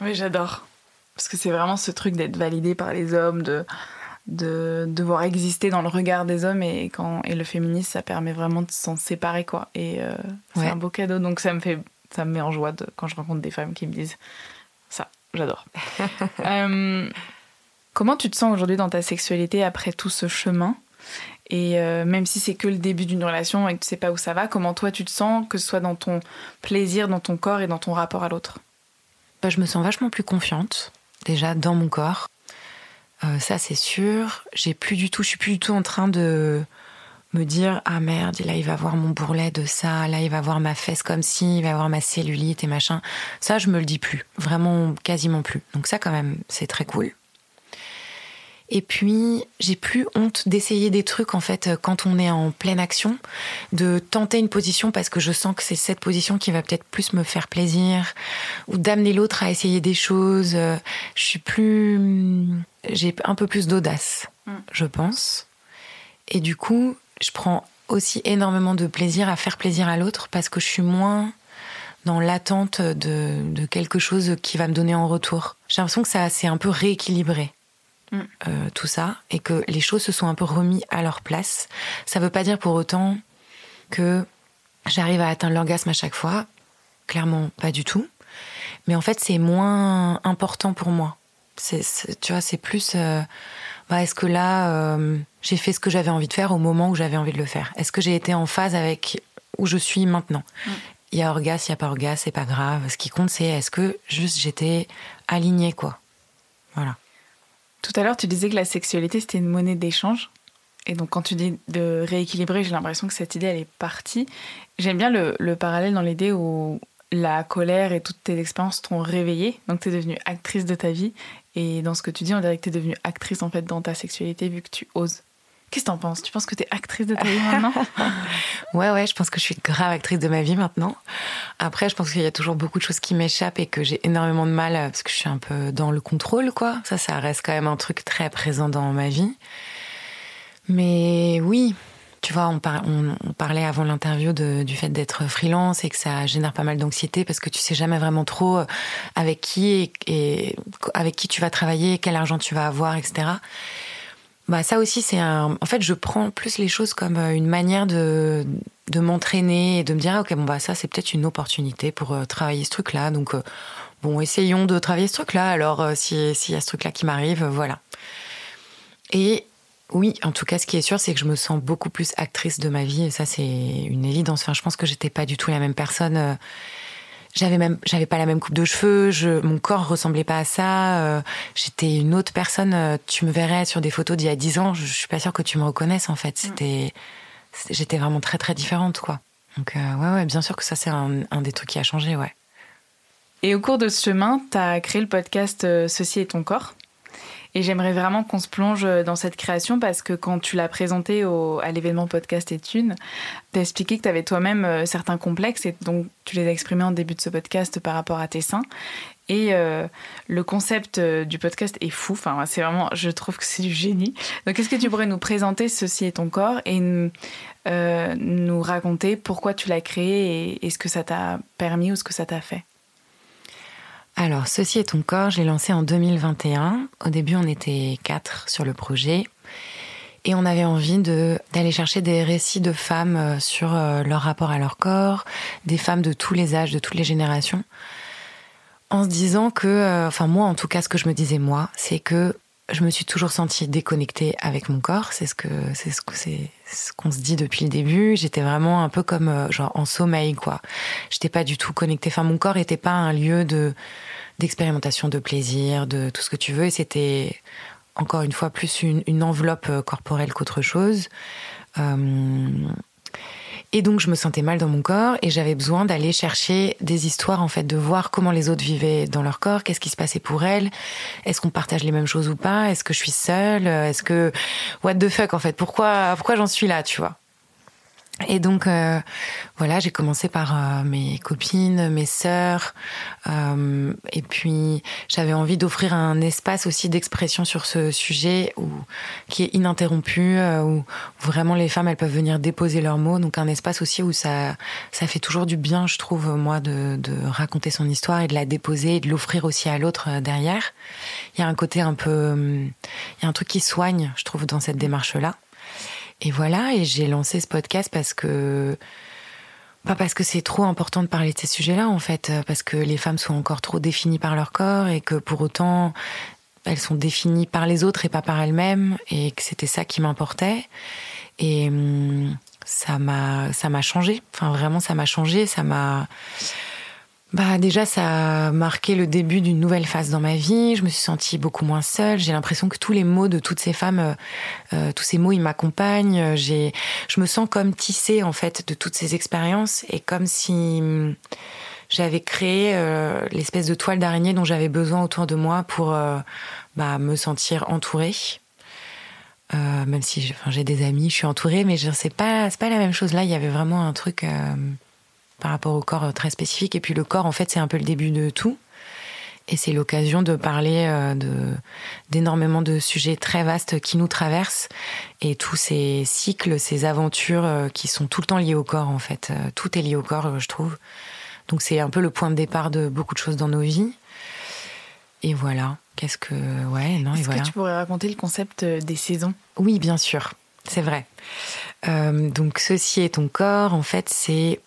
Speaker 2: Oui, j'adore. Parce que c'est vraiment ce truc d'être validé par les hommes, de, de devoir exister dans le regard des hommes et quand et le féminisme, ça permet vraiment de s'en séparer, quoi. Et euh, c'est un beau cadeau. Donc ça me fait, ça me met en joie de, quand je rencontre des femmes qui me disent ça. J'adore. [laughs] Euh, comment tu te sens aujourd'hui dans ta sexualité après tout ce chemin? Et euh, même si c'est que le début d'une relation et que tu sais pas où ça va, comment toi tu te sens, que ce soit dans ton plaisir, dans ton corps et dans ton rapport à l'autre?
Speaker 1: Bah, Je me sens vachement plus confiante, déjà dans mon corps. Euh, ça c'est sûr. J'ai plus du tout, je suis plus du tout en train de me dire ah merde là il va voir mon bourrelet de ça là il va voir ma fesse comme si il va voir ma cellulite et machin ça je me le dis plus vraiment quasiment plus donc ça quand même c'est très cool et puis, j'ai plus honte d'essayer des trucs, en fait, quand on est en pleine action, de tenter une position parce que je sens que c'est cette position qui va peut-être plus me faire plaisir, ou d'amener l'autre à essayer des choses. Je suis plus. J'ai un peu plus d'audace, mm. je pense. Et du coup, je prends aussi énormément de plaisir à faire plaisir à l'autre parce que je suis moins dans l'attente de, quelque chose qui va me donner en retour. J'ai l'impression que ça s'est un peu rééquilibré. Mm. Euh, tout ça et que les choses se sont un peu remis à leur place. Ça ne veut pas dire pour autant que j'arrive à atteindre l'orgasme à chaque fois. Clairement, pas du tout. Mais en fait, c'est moins important pour moi. C'est, tu vois, c'est plus. Euh, bah, est-ce que là, euh, j'ai fait ce que j'avais envie de faire au moment où j'avais envie de le faire? Est-ce que j'ai été en phase avec où je suis maintenant? Mm. Il y a orgasme, il n'y a pas orgasme, c'est pas grave. Ce qui compte, c'est est-ce que juste j'étais alignée, quoi? Voilà.
Speaker 2: Tout à l'heure, tu disais que la sexualité, c'était une monnaie d'échange. Et donc, quand tu dis de rééquilibrer, j'ai l'impression que cette idée, elle est partie. J'aime bien le, le parallèle dans l'idée où la colère et toutes tes expériences t'ont réveillée. Donc, tu es devenue actrice de ta vie. Et dans ce que tu dis, on dirait que tu es devenue actrice en fait dans ta sexualité vu que tu oses. Qu'est-ce que t'en penses? Tu penses que tu es actrice de ta vie maintenant? [laughs]
Speaker 1: Ouais, ouais, je pense que je suis grave actrice de ma vie maintenant. Après, je pense qu'il y a toujours beaucoup de choses qui m'échappent et que j'ai énormément de mal parce que je suis un peu dans le contrôle, quoi. Ça, ça reste quand même un truc très présent dans ma vie. Mais oui, tu vois, on, parlait avant l'interview du fait d'être freelance et que ça génère pas mal d'anxiété parce que tu sais jamais vraiment trop euh, avec qui et, avec qui tu vas travailler, quel argent tu vas avoir, etc. Bah ça aussi c'est un. En fait, je prends plus les choses comme euh, une manière de m'entraîner et de me dire ah, ok bon bah ça c'est peut-être une opportunité pour euh, travailler ce truc-là. Donc bon essayons de travailler ce truc-là. Alors si s'il y a ce truc-là qui m'arrive, voilà. Et oui, en tout cas, ce qui est sûr, c'est que je me sens beaucoup plus actrice de ma vie, et ça, c'est une évidence. Enfin, je pense que j'étais pas du tout la même personne. Euh, j'avais même, j'avais pas la même coupe de cheveux. Je, mon corps ressemblait pas à ça. Euh, j'étais une autre personne. Euh, tu me verrais sur des photos d'il y a dix ans. Je, suis pas sûre que tu me reconnaisses. En fait, c'était, j'étais vraiment très très différente, quoi. Donc ouais, ouais, bien sûr que ça, c'est un, un, des trucs qui a changé, ouais.
Speaker 2: Et au cours de ce chemin, tu as créé le podcast Ceci est ton corps. Et j'aimerais vraiment qu'on se plonge dans cette création parce que quand tu l'as présenté au, à l'événement Podcast et Thune, tu as expliqué que tu avais toi-même euh, certains complexes et donc tu les as exprimés en début de ce podcast par rapport à tes seins. Et euh, le concept euh, du podcast est fou. Enfin, c'est vraiment, je trouve que c'est du génie. Donc, est-ce que tu pourrais nous présenter Ceci est ton corps et nous raconter pourquoi tu l'as créé et ce que ça t'a permis ou ce que ça t'a fait?
Speaker 1: Alors, Ceci est ton corps, j'ai lancé en 2021. Au début, on était quatre sur le projet. Et on avait envie d'aller chercher des récits de femmes euh, sur euh, leur rapport à leur corps, des femmes de tous les âges, de toutes les générations. En se disant que, euh, enfin moi en tout cas, ce que je me disais moi, c'est que je me suis toujours sentie déconnectée avec mon corps. C'est ce que c'est ce que c'est ce qu'on se dit depuis le début. J'étais vraiment un peu comme genre en sommeil quoi. J'étais pas du tout connectée. Enfin mon corps était pas un lieu de d'expérimentation, de plaisir, de tout ce que tu veux. Et c'était encore une fois plus une, enveloppe euh, corporelle qu'autre chose. Euh, et donc je me sentais mal dans mon corps et j'avais besoin d'aller chercher des histoires en fait, de voir comment les autres vivaient dans leur corps, qu'est-ce qui se passait pour elles, est-ce qu'on partage les mêmes choses ou pas, est-ce que je suis seule, est-ce que what the fuck en fait, pourquoi pourquoi j'en suis là, tu vois. Et donc euh, voilà, j'ai commencé par euh, mes copines, mes sœurs, euh, et puis j'avais envie d'offrir un espace aussi d'expression sur ce sujet où, qui est ininterrompu, où vraiment les femmes elles peuvent venir déposer leurs mots, donc un espace aussi où ça ça fait toujours du bien, je trouve moi, de, de raconter son histoire et de la déposer et de l'offrir aussi à l'autre derrière. Il y a un côté un peu, il y a un truc qui soigne, je trouve, dans cette démarche là. Et voilà, et j'ai lancé ce podcast parce que pas parce que c'est trop important de parler de ces sujets-là en fait, parce que les femmes sont encore trop définies par leur corps et que pour autant elles sont définies par les autres et pas par elles-mêmes et que c'était ça qui m'importait. Et hum, ça m'a ça m'a changé. Enfin vraiment ça m'a changé, ça m'a bah déjà ça a marqué le début d'une nouvelle phase dans ma vie. Je me suis sentie beaucoup moins seule. J'ai l'impression que tous les mots de toutes ces femmes, euh, euh, tous ces mots, ils m'accompagnent. J'ai, je me sens comme tissée en fait de toutes ces expériences et comme si hum, j'avais créé euh, l'espèce de toile d'araignée dont j'avais besoin autour de moi pour bah, me sentir entourée. même si j'ai, enfin, j'ai des amis, je suis entourée, mais je sais pas, c'est pas la même chose. Là, il y avait vraiment un truc par rapport au corps euh, très spécifique. Et puis le corps, en fait, c'est un peu le début de tout. Et c'est l'occasion de parler euh, de, d'énormément de sujets très vastes qui nous traversent et tous ces cycles, ces aventures euh, qui sont tout le temps liés au corps, en fait. Tout est lié au corps, je trouve. Donc c'est un peu le point de départ de beaucoup de choses dans nos vies. Et voilà. Qu'est-ce que ouais non
Speaker 2: Est-ce
Speaker 1: et voilà.
Speaker 2: que tu pourrais raconter le concept des saisons?
Speaker 1: Oui, bien sûr, c'est vrai. Donc ceci est ton corps. En fait, c'est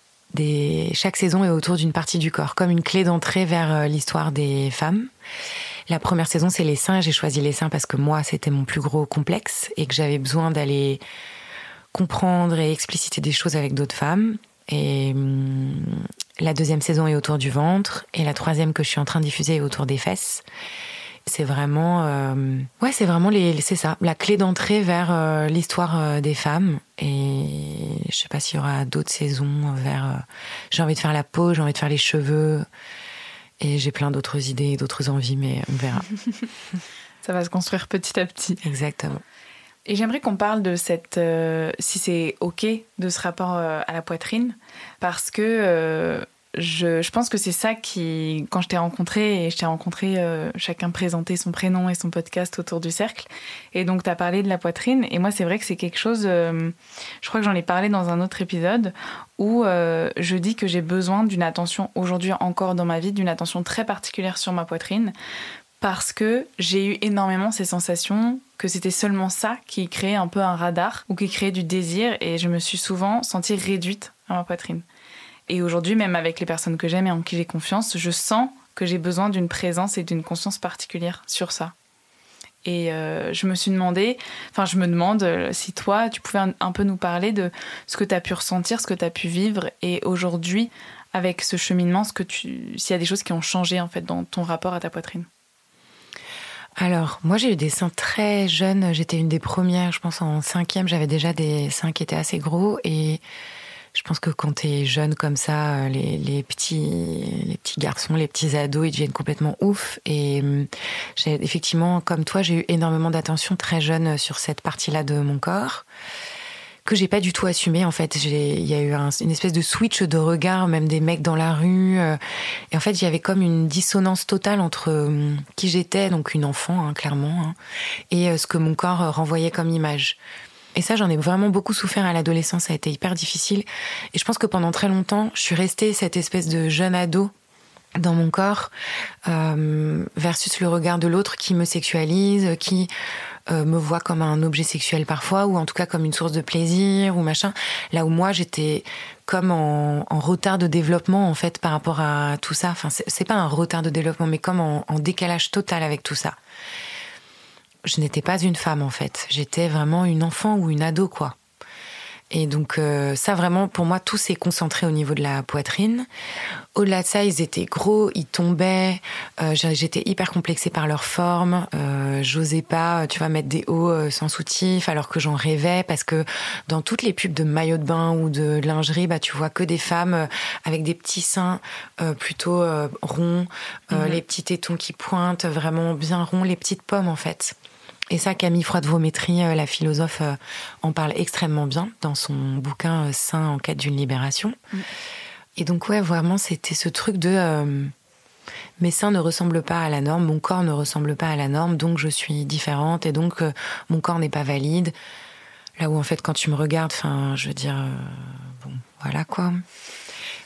Speaker 1: chaque saison est autour d'une partie du corps, comme une clé d'entrée vers euh, l'histoire des femmes. La première saison, c'est les seins. J'ai choisi les seins parce que moi, c'était mon plus gros complexe et que j'avais besoin d'aller comprendre et expliciter des choses avec d'autres femmes. Et hum, la deuxième saison est autour du ventre et la troisième que je suis en train de diffuser est autour des fesses. C'est vraiment, euh, ouais, c'est vraiment les, c'est ça, la clé d'entrée vers euh, l'histoire euh, des femmes. Et je sais pas s'il y aura d'autres saisons vers. j'ai envie de faire la peau, j'ai envie de faire les cheveux, et j'ai plein d'autres idées, d'autres envies, mais on verra. [laughs]
Speaker 2: Ça va se construire petit à petit.
Speaker 1: Exactement.
Speaker 2: Et j'aimerais qu'on parle de cette, si c'est ok, de ce rapport à la poitrine, parce que je, pense que c'est ça qui, quand je t'ai rencontré, et je t'ai rencontré, euh, chacun présentait son prénom et son podcast autour du cercle, et donc tu as parlé de la poitrine, et moi c'est vrai que c'est quelque chose, euh, je crois que j'en ai parlé dans un autre épisode, où euh, je dis que j'ai besoin d'une attention, aujourd'hui encore dans ma vie, d'une attention très particulière sur ma poitrine, parce que j'ai eu énormément ces sensations que c'était seulement ça qui créait un peu un radar ou qui créait du désir et je me suis souvent sentie réduite à ma poitrine. Et aujourd'hui, même avec les personnes que j'aime et en qui j'ai confiance, je sens que j'ai besoin d'une présence et d'une conscience particulière sur ça. Et euh, je me suis demandé, enfin je me demande euh, si toi, tu pouvais un, peu nous parler de ce que tu as pu ressentir, ce que tu as pu vivre et aujourd'hui, avec ce cheminement, ce que tu, s'il y a des choses qui ont changé en fait dans ton rapport à ta poitrine?
Speaker 1: Alors, moi, j'ai eu des seins très jeunes. J'étais une des premières, je pense, en cinquième. J'avais déjà des seins qui étaient assez gros. Et je pense que quand t'es jeune comme ça, les, les petits, les petits garçons, les petits ados, ils deviennent complètement ouf. Et j'ai, effectivement, comme toi, j'ai eu énormément d'attention très jeune sur cette partie-là de mon corps que j'ai pas du tout assumé en fait. Il y a eu un- une espèce de switch de regard, même des mecs dans la rue. euh, et en fait, avait comme une dissonance totale entre euh, qui j'étais, donc une enfant, hein, clairement, hein, et euh, ce que mon corps euh, renvoyait comme image. Et ça, j'en ai vraiment beaucoup souffert à l'adolescence. Ça a été hyper difficile. Et je pense que pendant très longtemps, je suis restée cette espèce de jeune ado dans mon corps euh, versus le regard de l'autre qui me sexualise, qui euh, me voit comme un objet sexuel parfois, ou en tout cas comme une source de plaisir ou machin. Là où moi j'étais comme en, retard de développement en fait par rapport à tout ça. Enfin, c'est pas un retard de développement, mais comme en décalage total avec tout ça. Je n'étais pas une femme en fait. J'étais vraiment une enfant ou une ado quoi. Et donc euh, ça vraiment pour moi tout s'est concentré au niveau de la poitrine. Au-delà de ça, ils étaient gros, ils tombaient. Euh, J'étais hyper complexée par leur forme. Euh, J'osais pas, tu vois, mettre des hauts sans soutif alors que j'en rêvais parce que dans toutes les pubs de maillot de bain ou de lingerie, bah tu vois que des femmes avec des petits seins plutôt ronds,
Speaker 2: Mhm.
Speaker 1: les petits tétons qui pointent vraiment bien ronds, les petites pommes en fait. Et ça, Camille Froide-Vaumétrie, euh, la philosophe, euh, en parle extrêmement bien dans son bouquin euh, Saint en quête d'une libération.
Speaker 2: Mm.
Speaker 1: Et donc, ouais, vraiment, c'était ce truc de euh, mes seins ne ressemblent pas à la norme, mon corps ne ressemble pas à la norme, donc je suis différente et donc euh, mon corps n'est pas valide. Là où, en fait, quand tu me regardes, enfin, je veux dire, euh, bon, voilà quoi.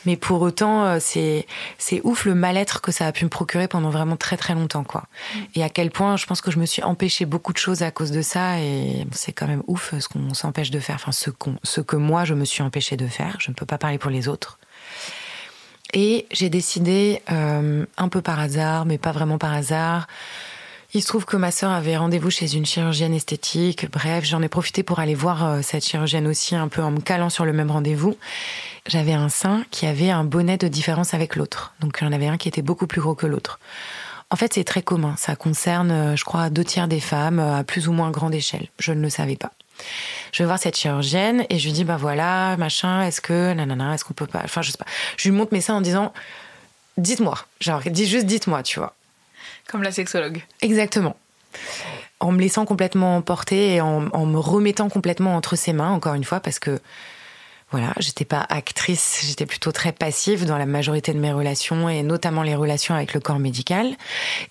Speaker 1: Mais pour autant, euh, c'est c'est ouf le mal-être que ça a pu me procurer pendant vraiment très très longtemps, quoi. Et à quel point, je pense que je me suis empêché beaucoup de choses à cause de ça, et c'est quand même ouf ce qu'on s'empêche de faire, enfin ce qu'on, ce que moi je me suis empêché de faire. Je ne peux pas parler pour les autres. Et j'ai décidé, euh, un peu par hasard, mais pas vraiment par hasard. Il se trouve que ma sœur avait rendez-vous chez une chirurgienne esthétique. Bref, j'en ai profité pour aller voir euh, cette chirurgienne aussi, un peu en me calant sur le même rendez-vous. J'avais un sein qui avait un bonnet de différence avec l'autre. Donc, il y en avait un qui était beaucoup plus gros que l'autre. En fait, c'est très commun. Ça concerne, euh, je crois, deux tiers des femmes euh, à plus ou moins grande échelle. Je ne le savais pas. Je vais voir cette chirurgienne et je lui dis, bah voilà, machin, est-ce que, nanana, est-ce qu'on peut pas, enfin, je sais pas. Je lui montre mes seins en disant, dites-moi. Genre, dis juste dites-moi, tu vois.
Speaker 2: Comme la sexologue.
Speaker 1: Exactement. En me laissant complètement emporter et en, me remettant complètement entre ses mains, encore une fois, parce que voilà, j'étais pas actrice, j'étais plutôt très passive dans la majorité de mes relations et notamment les relations avec le corps médical.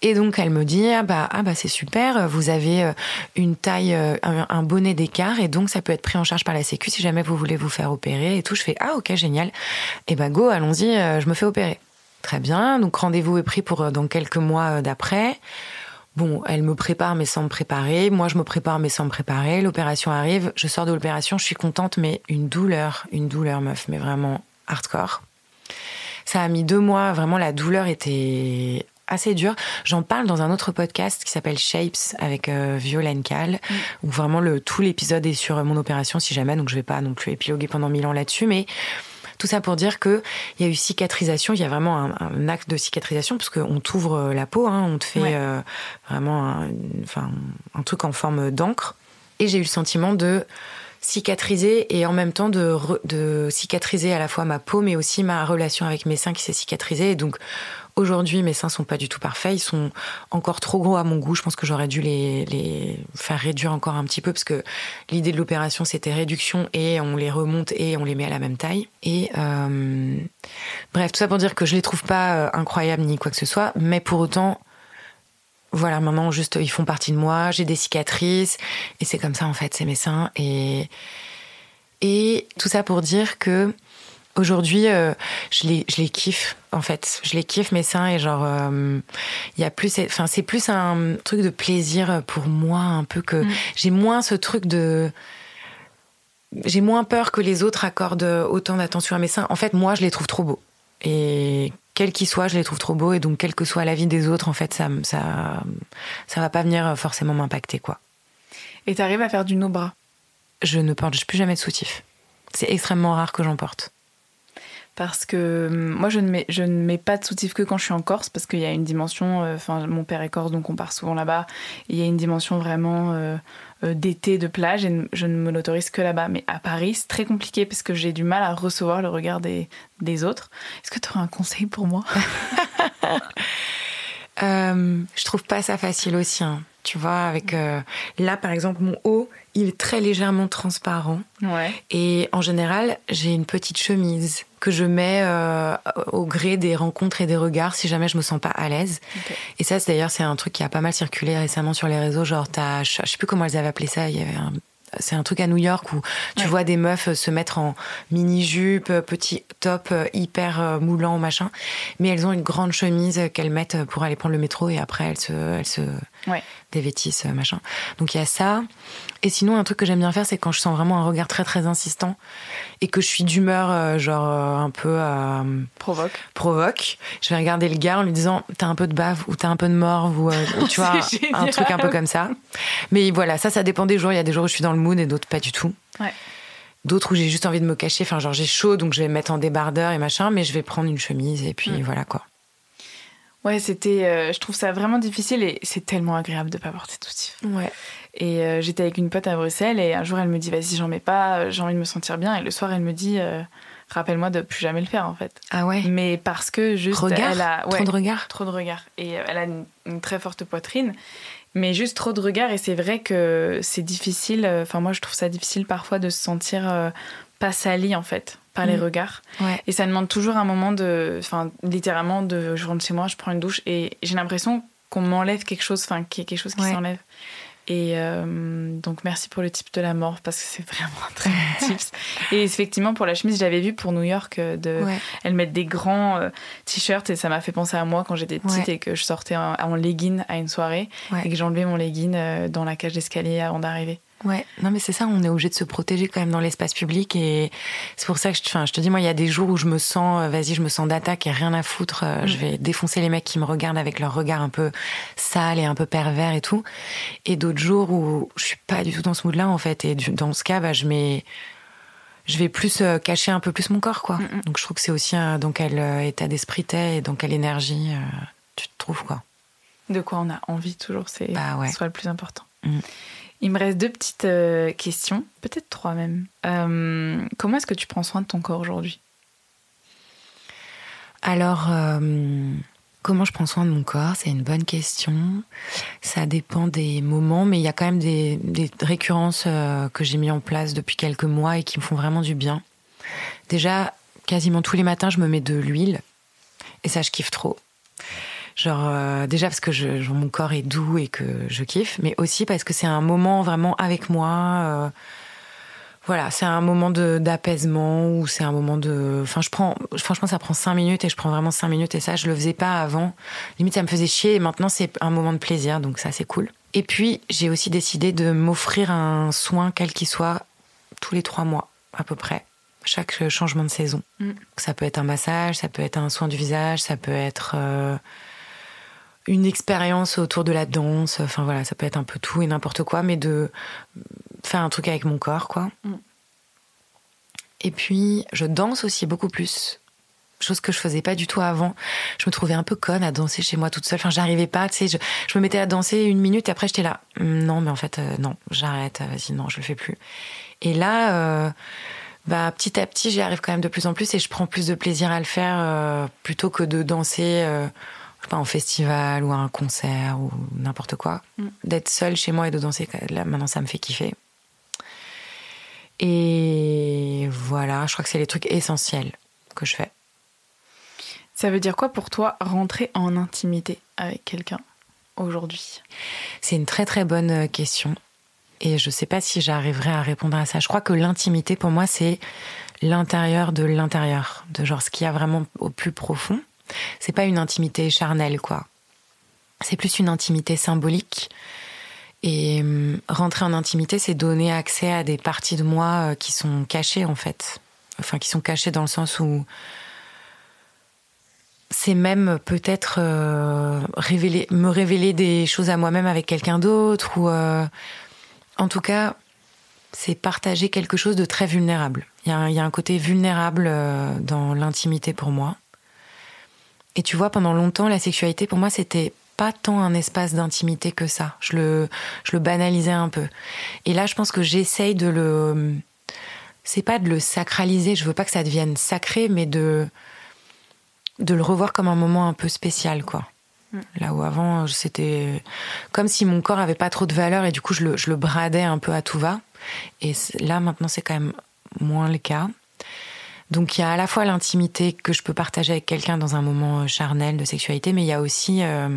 Speaker 1: Et donc elle me dit ah bah ah bah c'est super, vous avez euh, une taille euh, un, bonnet d'écart et donc ça peut être pris en charge par la sécu si jamais vous voulez vous faire opérer et tout. Je fais ah OK, génial. Et bah go, allons-y, euh, je me fais opérer. Très bien. Donc rendez-vous est pris pour dans quelques mois d'après. Bon, elle me prépare mais sans me préparer. Moi, je me prépare mais sans me préparer. L'opération arrive. Je sors de l'opération. Je suis contente, mais une douleur, une douleur, meuf, mais vraiment hardcore. Ça a mis deux mois. Vraiment, la douleur était assez dure. J'en parle dans un autre podcast qui s'appelle Shapes avec euh, Violaine Cal, mm. où vraiment le, tout l'épisode est sur mon opération si jamais, donc je vais pas non plus épiloguer pendant mille ans là-dessus, mais tout ça pour dire qu'il y a eu cicatrisation, il y a vraiment un, acte de cicatrisation, parce qu'on t'ouvre euh, la peau, hein, on te fait euh, vraiment un, enfin, un truc en forme d'encre. Et j'ai eu le sentiment de cicatriser et en même temps de, de cicatriser à la fois ma peau, mais aussi ma relation avec mes seins qui s'est cicatrisée. Et donc Aujourd'hui, mes seins sont pas du tout parfaits. Ils sont encore trop gros à mon goût. Je pense que j'aurais dû les, faire réduire encore un petit peu parce que l'idée de l'opération, c'était réduction et on les remonte et on les met à la même taille. Et euh, bref, tout ça pour dire que je les trouve pas euh, incroyables ni quoi que ce soit, mais pour autant, voilà, maintenant juste ils font partie de moi. J'ai des cicatrices et c'est comme ça en fait, c'est mes seins et et tout ça pour dire que Aujourd'hui, euh, je les je les kiffe en fait. Je les kiffe mes seins et genre il euh, y a plus enfin c'est plus un truc de plaisir pour moi un peu que mm. j'ai moins ce truc de j'ai moins peur que les autres accordent autant d'attention à mes seins. En fait, moi, je les trouve trop beaux. Et quels qu'ils soient, je les trouve trop beaux. Et donc, quelle que soit la vie des autres, en fait, ça, ça, ça va pas venir forcément m'impacter, quoi.
Speaker 2: Et t'arrives à faire du no-bras
Speaker 1: Je ne porte plus jamais de soutif. C'est extrêmement rare que j'en porte
Speaker 2: parce que hum, moi je ne mets je ne mets pas de soutif que quand je suis en Corse parce qu'il y a une dimension euh, enfin mon père est corse donc on part souvent là-bas. Il y a une dimension vraiment euh, euh, d'été de plage et je ne me l'autorise que là-bas. Mais à Paris c'est très compliqué parce que j'ai du mal à recevoir le regard des, des autres. Est-ce que tu aurais un conseil pour moi? [laughs] [laughs]
Speaker 1: Je trouve pas ça facile aussi hein. Tu vois avec là par exemple mon haut il est très légèrement transparent. Et en général, j'ai une petite chemise que je mets euh, au gré des rencontres et des regards si jamais je me sens pas à l'aise. Et ça, d'ailleurs, c'est un truc qui a pas mal circulé récemment sur les réseaux. Genre, t'as, je sais plus comment elles avaient appelé ça. Il y avait un c'est un truc à New York où tu vois des meufs se mettre en mini-jupe, petit top hyper euh, moulant, machin. Mais elles ont une grande chemise qu'elles mettent pour aller prendre le métro et après elles se, elles se dévêtissent, machin. Donc il y a ça. Et sinon, un truc que j'aime bien faire, c'est quand je sens vraiment un regard très très insistant et que je suis d'humeur, euh, genre euh, un peu.
Speaker 2: provoque.
Speaker 1: Provoque. Je vais regarder le gars en lui disant T'as un peu de bave ou t'as un peu de morve ou, [laughs] tu vois, un truc un peu comme ça. Mais voilà, ça, ça dépend des jours. Il y a des jours où je suis dans le mood et d'autres pas du tout. D'autres où j'ai juste envie de me cacher. Enfin, genre j'ai chaud, donc je vais me mettre en débardeur et machin, mais je vais prendre une chemise et puis mm. voilà quoi.
Speaker 2: Ouais, c'était. Euh, je trouve ça vraiment difficile et c'est tellement agréable de pas porter de soutif.
Speaker 1: Ouais.
Speaker 2: Et euh, j'étais avec une pote à Bruxelles et un jour elle me dit vas-y j'en mets pas, euh, j'ai envie de me sentir bien et le soir elle me dit rappelle-moi de plus jamais le faire en fait.
Speaker 1: Ah ouais.
Speaker 2: Mais parce que juste
Speaker 1: regard,
Speaker 2: elle a
Speaker 1: trop de regard.
Speaker 2: Trop de regard et elle a une, très forte poitrine mais juste trop de regards et c'est vrai que c'est difficile. Enfin, moi, je trouve ça difficile parfois de se sentir pas sali en fait par les mm. regards. Et ça demande toujours un moment de, enfin, littéralement de, je rentre chez moi, je prends une douche et j'ai l'impression qu'on m'enlève quelque chose, enfin, qu'il y a quelque chose qui s'enlève. Et euh, donc merci pour le type de la mort parce que c'est vraiment un très bon [laughs] tips. Et effectivement pour la chemise j'avais vu pour New York euh, de elles mettent des grands euh, t-shirts et ça m'a fait penser à moi quand j'étais petite et que je sortais en, en legging à une soirée et que j'enlevais mon legging dans la cage d'escalier avant d'arriver.
Speaker 1: Ouais, non mais c'est ça, on est obligé de se protéger quand même dans l'espace public et c'est pour ça que je, enfin, je te dis moi il y a des jours où je me sens, euh, vas-y je me sens d'attaque et rien à foutre, euh, je mm. vais défoncer les mecs qui me regardent avec leur regard un peu sale et un peu pervers et tout, et d'autres jours où je suis pas du tout dans ce mood-là en fait et dans ce cas bah, je mets je vais plus euh, cacher un peu plus mon corps quoi. Mm, mm. Donc je trouve que c'est aussi dans quel état d'esprit t'es et dans quelle énergie tu te trouves quoi.
Speaker 2: De quoi on a envie toujours, c'est
Speaker 1: bah ouais.
Speaker 2: soit le plus important. Il me reste deux petites euh, questions, peut-être trois même. Euh, comment est-ce que tu prends soin de ton corps aujourd'hui?
Speaker 1: Alors, euh, comment je prends soin de mon corps? C'est une bonne question. Ça dépend des moments, mais il y a quand même des, récurrences que j'ai mis en place depuis quelques mois et qui me font vraiment du bien. Déjà, quasiment tous les matins, je me mets de l'huile. Et ça, je kiffe trop. Genre, euh, déjà parce que je, genre, mon corps est doux et que je kiffe, mais aussi parce que c'est un moment vraiment avec moi. euh, voilà, c'est un moment de- d'apaisement ou c'est un moment de. Enfin, je prends. Franchement, ça prend cinq minutes et je prends vraiment cinq minutes et ça, je le faisais pas avant. Limite, ça me faisait chier et maintenant, c'est un moment de plaisir, donc ça, c'est cool. Et puis, j'ai aussi décidé de m'offrir un soin, quel qu'il soit, tous les trois mois, à peu près. Chaque changement de saison.
Speaker 2: Mm.
Speaker 1: Ça peut être un massage, ça peut être un soin du visage, ça peut être. euh, une expérience autour de la danse, enfin voilà, ça peut être un peu tout et n'importe quoi, mais de faire un truc avec mon corps, quoi.
Speaker 2: Mm.
Speaker 1: Et puis, je danse aussi beaucoup plus. Chose que je faisais pas du tout avant. Je me trouvais un peu conne à danser chez moi toute seule. Enfin, j'arrivais pas, tu sais. Je, je me mettais à danser une minute et après j'étais là. Hum, Non, mais en fait, euh, non, j'arrête. euh, Vas-y, non, je le fais plus. Et là, euh, bah, petit à petit, j'y arrive quand même de plus en plus et je prends plus de plaisir à le faire euh, plutôt que de danser, pas, en festival ou à un concert ou n'importe quoi.
Speaker 2: Mm.
Speaker 1: D'être seule chez moi et de danser, là, maintenant, ça me fait kiffer. Et voilà, je crois que c'est les trucs essentiels que je fais.
Speaker 2: Ça veut dire quoi pour toi rentrer en intimité avec quelqu'un aujourd'hui?
Speaker 1: C'est une très très bonne euh, question. Et je sais pas si j'arriverai à répondre à ça. Je crois que l'intimité, pour moi, c'est l'intérieur de l'intérieur. De genre ce qu'il y a vraiment au plus profond. C'est pas une intimité charnelle, quoi. C'est plus une intimité symbolique. Et hum, rentrer en intimité, c'est donner accès à des parties de moi euh, qui sont cachées, en fait. Enfin, qui sont cachées dans le sens où c'est même peut-être euh, révéler, me révéler des choses à moi-même avec quelqu'un d'autre ou euh, en tout cas c'est partager quelque chose de très vulnérable. Il y a un, côté vulnérable dans l'intimité pour moi. Et tu vois, pendant longtemps, la sexualité pour moi c'était pas tant un espace d'intimité que ça. Je le, je le banalisais un peu. Et là, je pense que j'essaye de le, c'est pas de le sacraliser. Je veux pas que ça devienne sacré, mais de de le revoir comme un moment un peu spécial, quoi. Là où avant, c'était comme si mon corps avait pas trop de valeur et du coup, je le, je le bradais un peu à tout va. Et là, maintenant, c'est quand même moins le cas. Donc, il y a à la fois l'intimité que je peux partager avec quelqu'un dans un moment charnel de sexualité, mais il y a aussi, euh,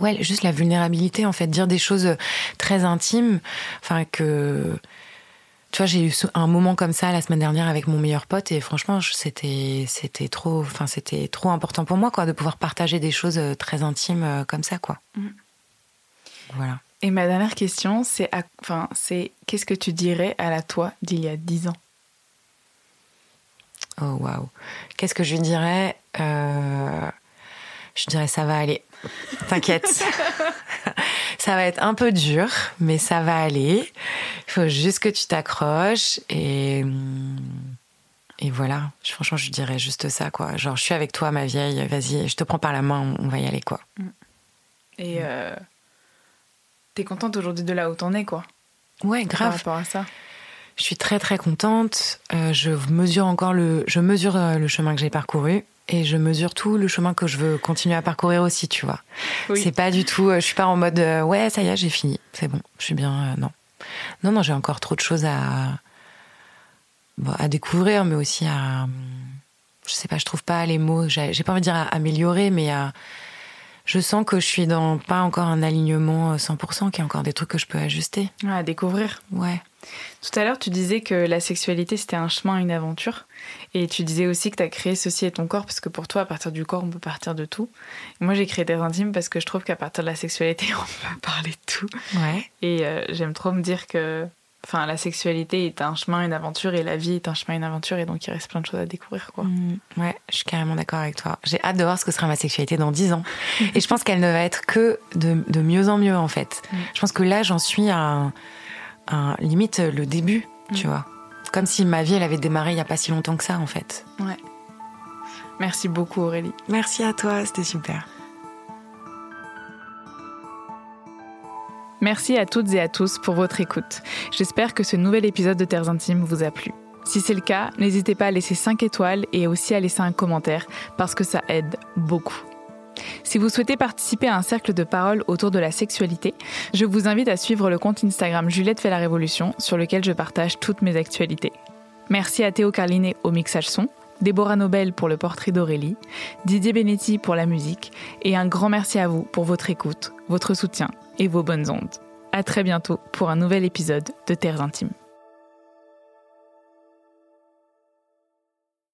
Speaker 1: ouais, juste la vulnérabilité, en fait, dire des choses très intimes, enfin, que, tu vois, j'ai eu un moment comme ça la semaine dernière avec mon meilleur pote et franchement, c'était c'était trop enfin c'était trop important pour moi quoi de pouvoir partager des choses euh, très intimes euh, comme ça quoi.
Speaker 2: Mm.
Speaker 1: Voilà.
Speaker 2: Et ma dernière question, c'est enfin, c'est qu'est-ce que tu dirais à la toi d'il y a 10 ans?
Speaker 1: Oh waouh. Qu'est-ce que je lui dirais Euh, Je dirais ça va aller. T'inquiète. [laughs] ça va être un peu dur, mais ça va aller. Il faut juste que tu t'accroches et hum, et voilà. Franchement, je dirais juste ça quoi. Genre, je suis avec toi, ma vieille. Vas-y, je te prends par la main, on va y aller quoi.
Speaker 2: Et euh, t'es contente aujourd'hui de là où t'en es, quoi,
Speaker 1: Ouais,
Speaker 2: par
Speaker 1: grave.
Speaker 2: rapport à ça
Speaker 1: Je suis très très contente. Euh, je mesure encore le, je mesure euh, le chemin que j'ai parcouru et je mesure tout le chemin que je veux continuer à parcourir aussi, tu vois.
Speaker 2: Oui.
Speaker 1: C'est pas du tout. euh, je suis pas en mode euh, ouais, ça y est, j'ai fini, c'est bon, je suis bien. euh, non, non, non, j'ai encore trop de choses à bon, à découvrir, mais aussi à, je sais pas, je trouve pas les mots. J'ai pas envie de dire à améliorer, mais à je sens que je suis dans pas encore un alignement euh, 100%, qu'il y a encore des trucs que je peux ajuster.
Speaker 2: Ouais, à découvrir.
Speaker 1: Ouais.
Speaker 2: Tout à l'heure, tu disais que la sexualité, c'était un chemin, une aventure. Et tu disais aussi que tu as créé ceci et ton corps, parce que pour toi, à partir du corps, on peut partir de tout. Et moi, j'ai créé des intimes parce que je trouve qu'à partir de la sexualité, [laughs] on peut parler de tout.
Speaker 1: Ouais.
Speaker 2: Et euh, j'aime trop me dire que enfin, la sexualité est un chemin, une aventure, et la vie est un chemin, une aventure, et donc il reste plein de choses à découvrir. Quoi.
Speaker 1: Mm, ouais, je suis carrément d'accord avec toi. J'ai hâte de voir ce que sera ma sexualité dans 10 ans. [laughs] Et je pense qu'elle ne va être que de, de mieux en mieux, en fait.
Speaker 2: Mm.
Speaker 1: Je pense que là, j'en suis à, un- un- limite le début, tu
Speaker 2: Mm.
Speaker 1: vois. Comme si ma vie, elle avait démarré il n'y a pas si longtemps que ça, en fait.
Speaker 2: Ouais. Merci beaucoup, Aurélie.
Speaker 1: Merci à toi, c'était super.
Speaker 2: Merci à toutes et à tous pour votre écoute. J'espère que ce nouvel épisode de Terres Intimes vous a plu. Si c'est le cas, n'hésitez pas à laisser 5 étoiles et aussi à laisser un commentaire parce que ça aide beaucoup. Si vous souhaitez participer à un cercle de parole autour de la sexualité, je vous invite à suivre le compte Instagram Juliette fait la révolution sur lequel je partage toutes mes actualités. Merci à Théo Carlinet au mixage son, Déborah Nobel pour le portrait d'Aurélie, Didier Benetti pour la musique, et un grand merci à vous pour votre écoute, votre soutien et vos bonnes ondes. À très bientôt pour un nouvel épisode de Terres Intimes.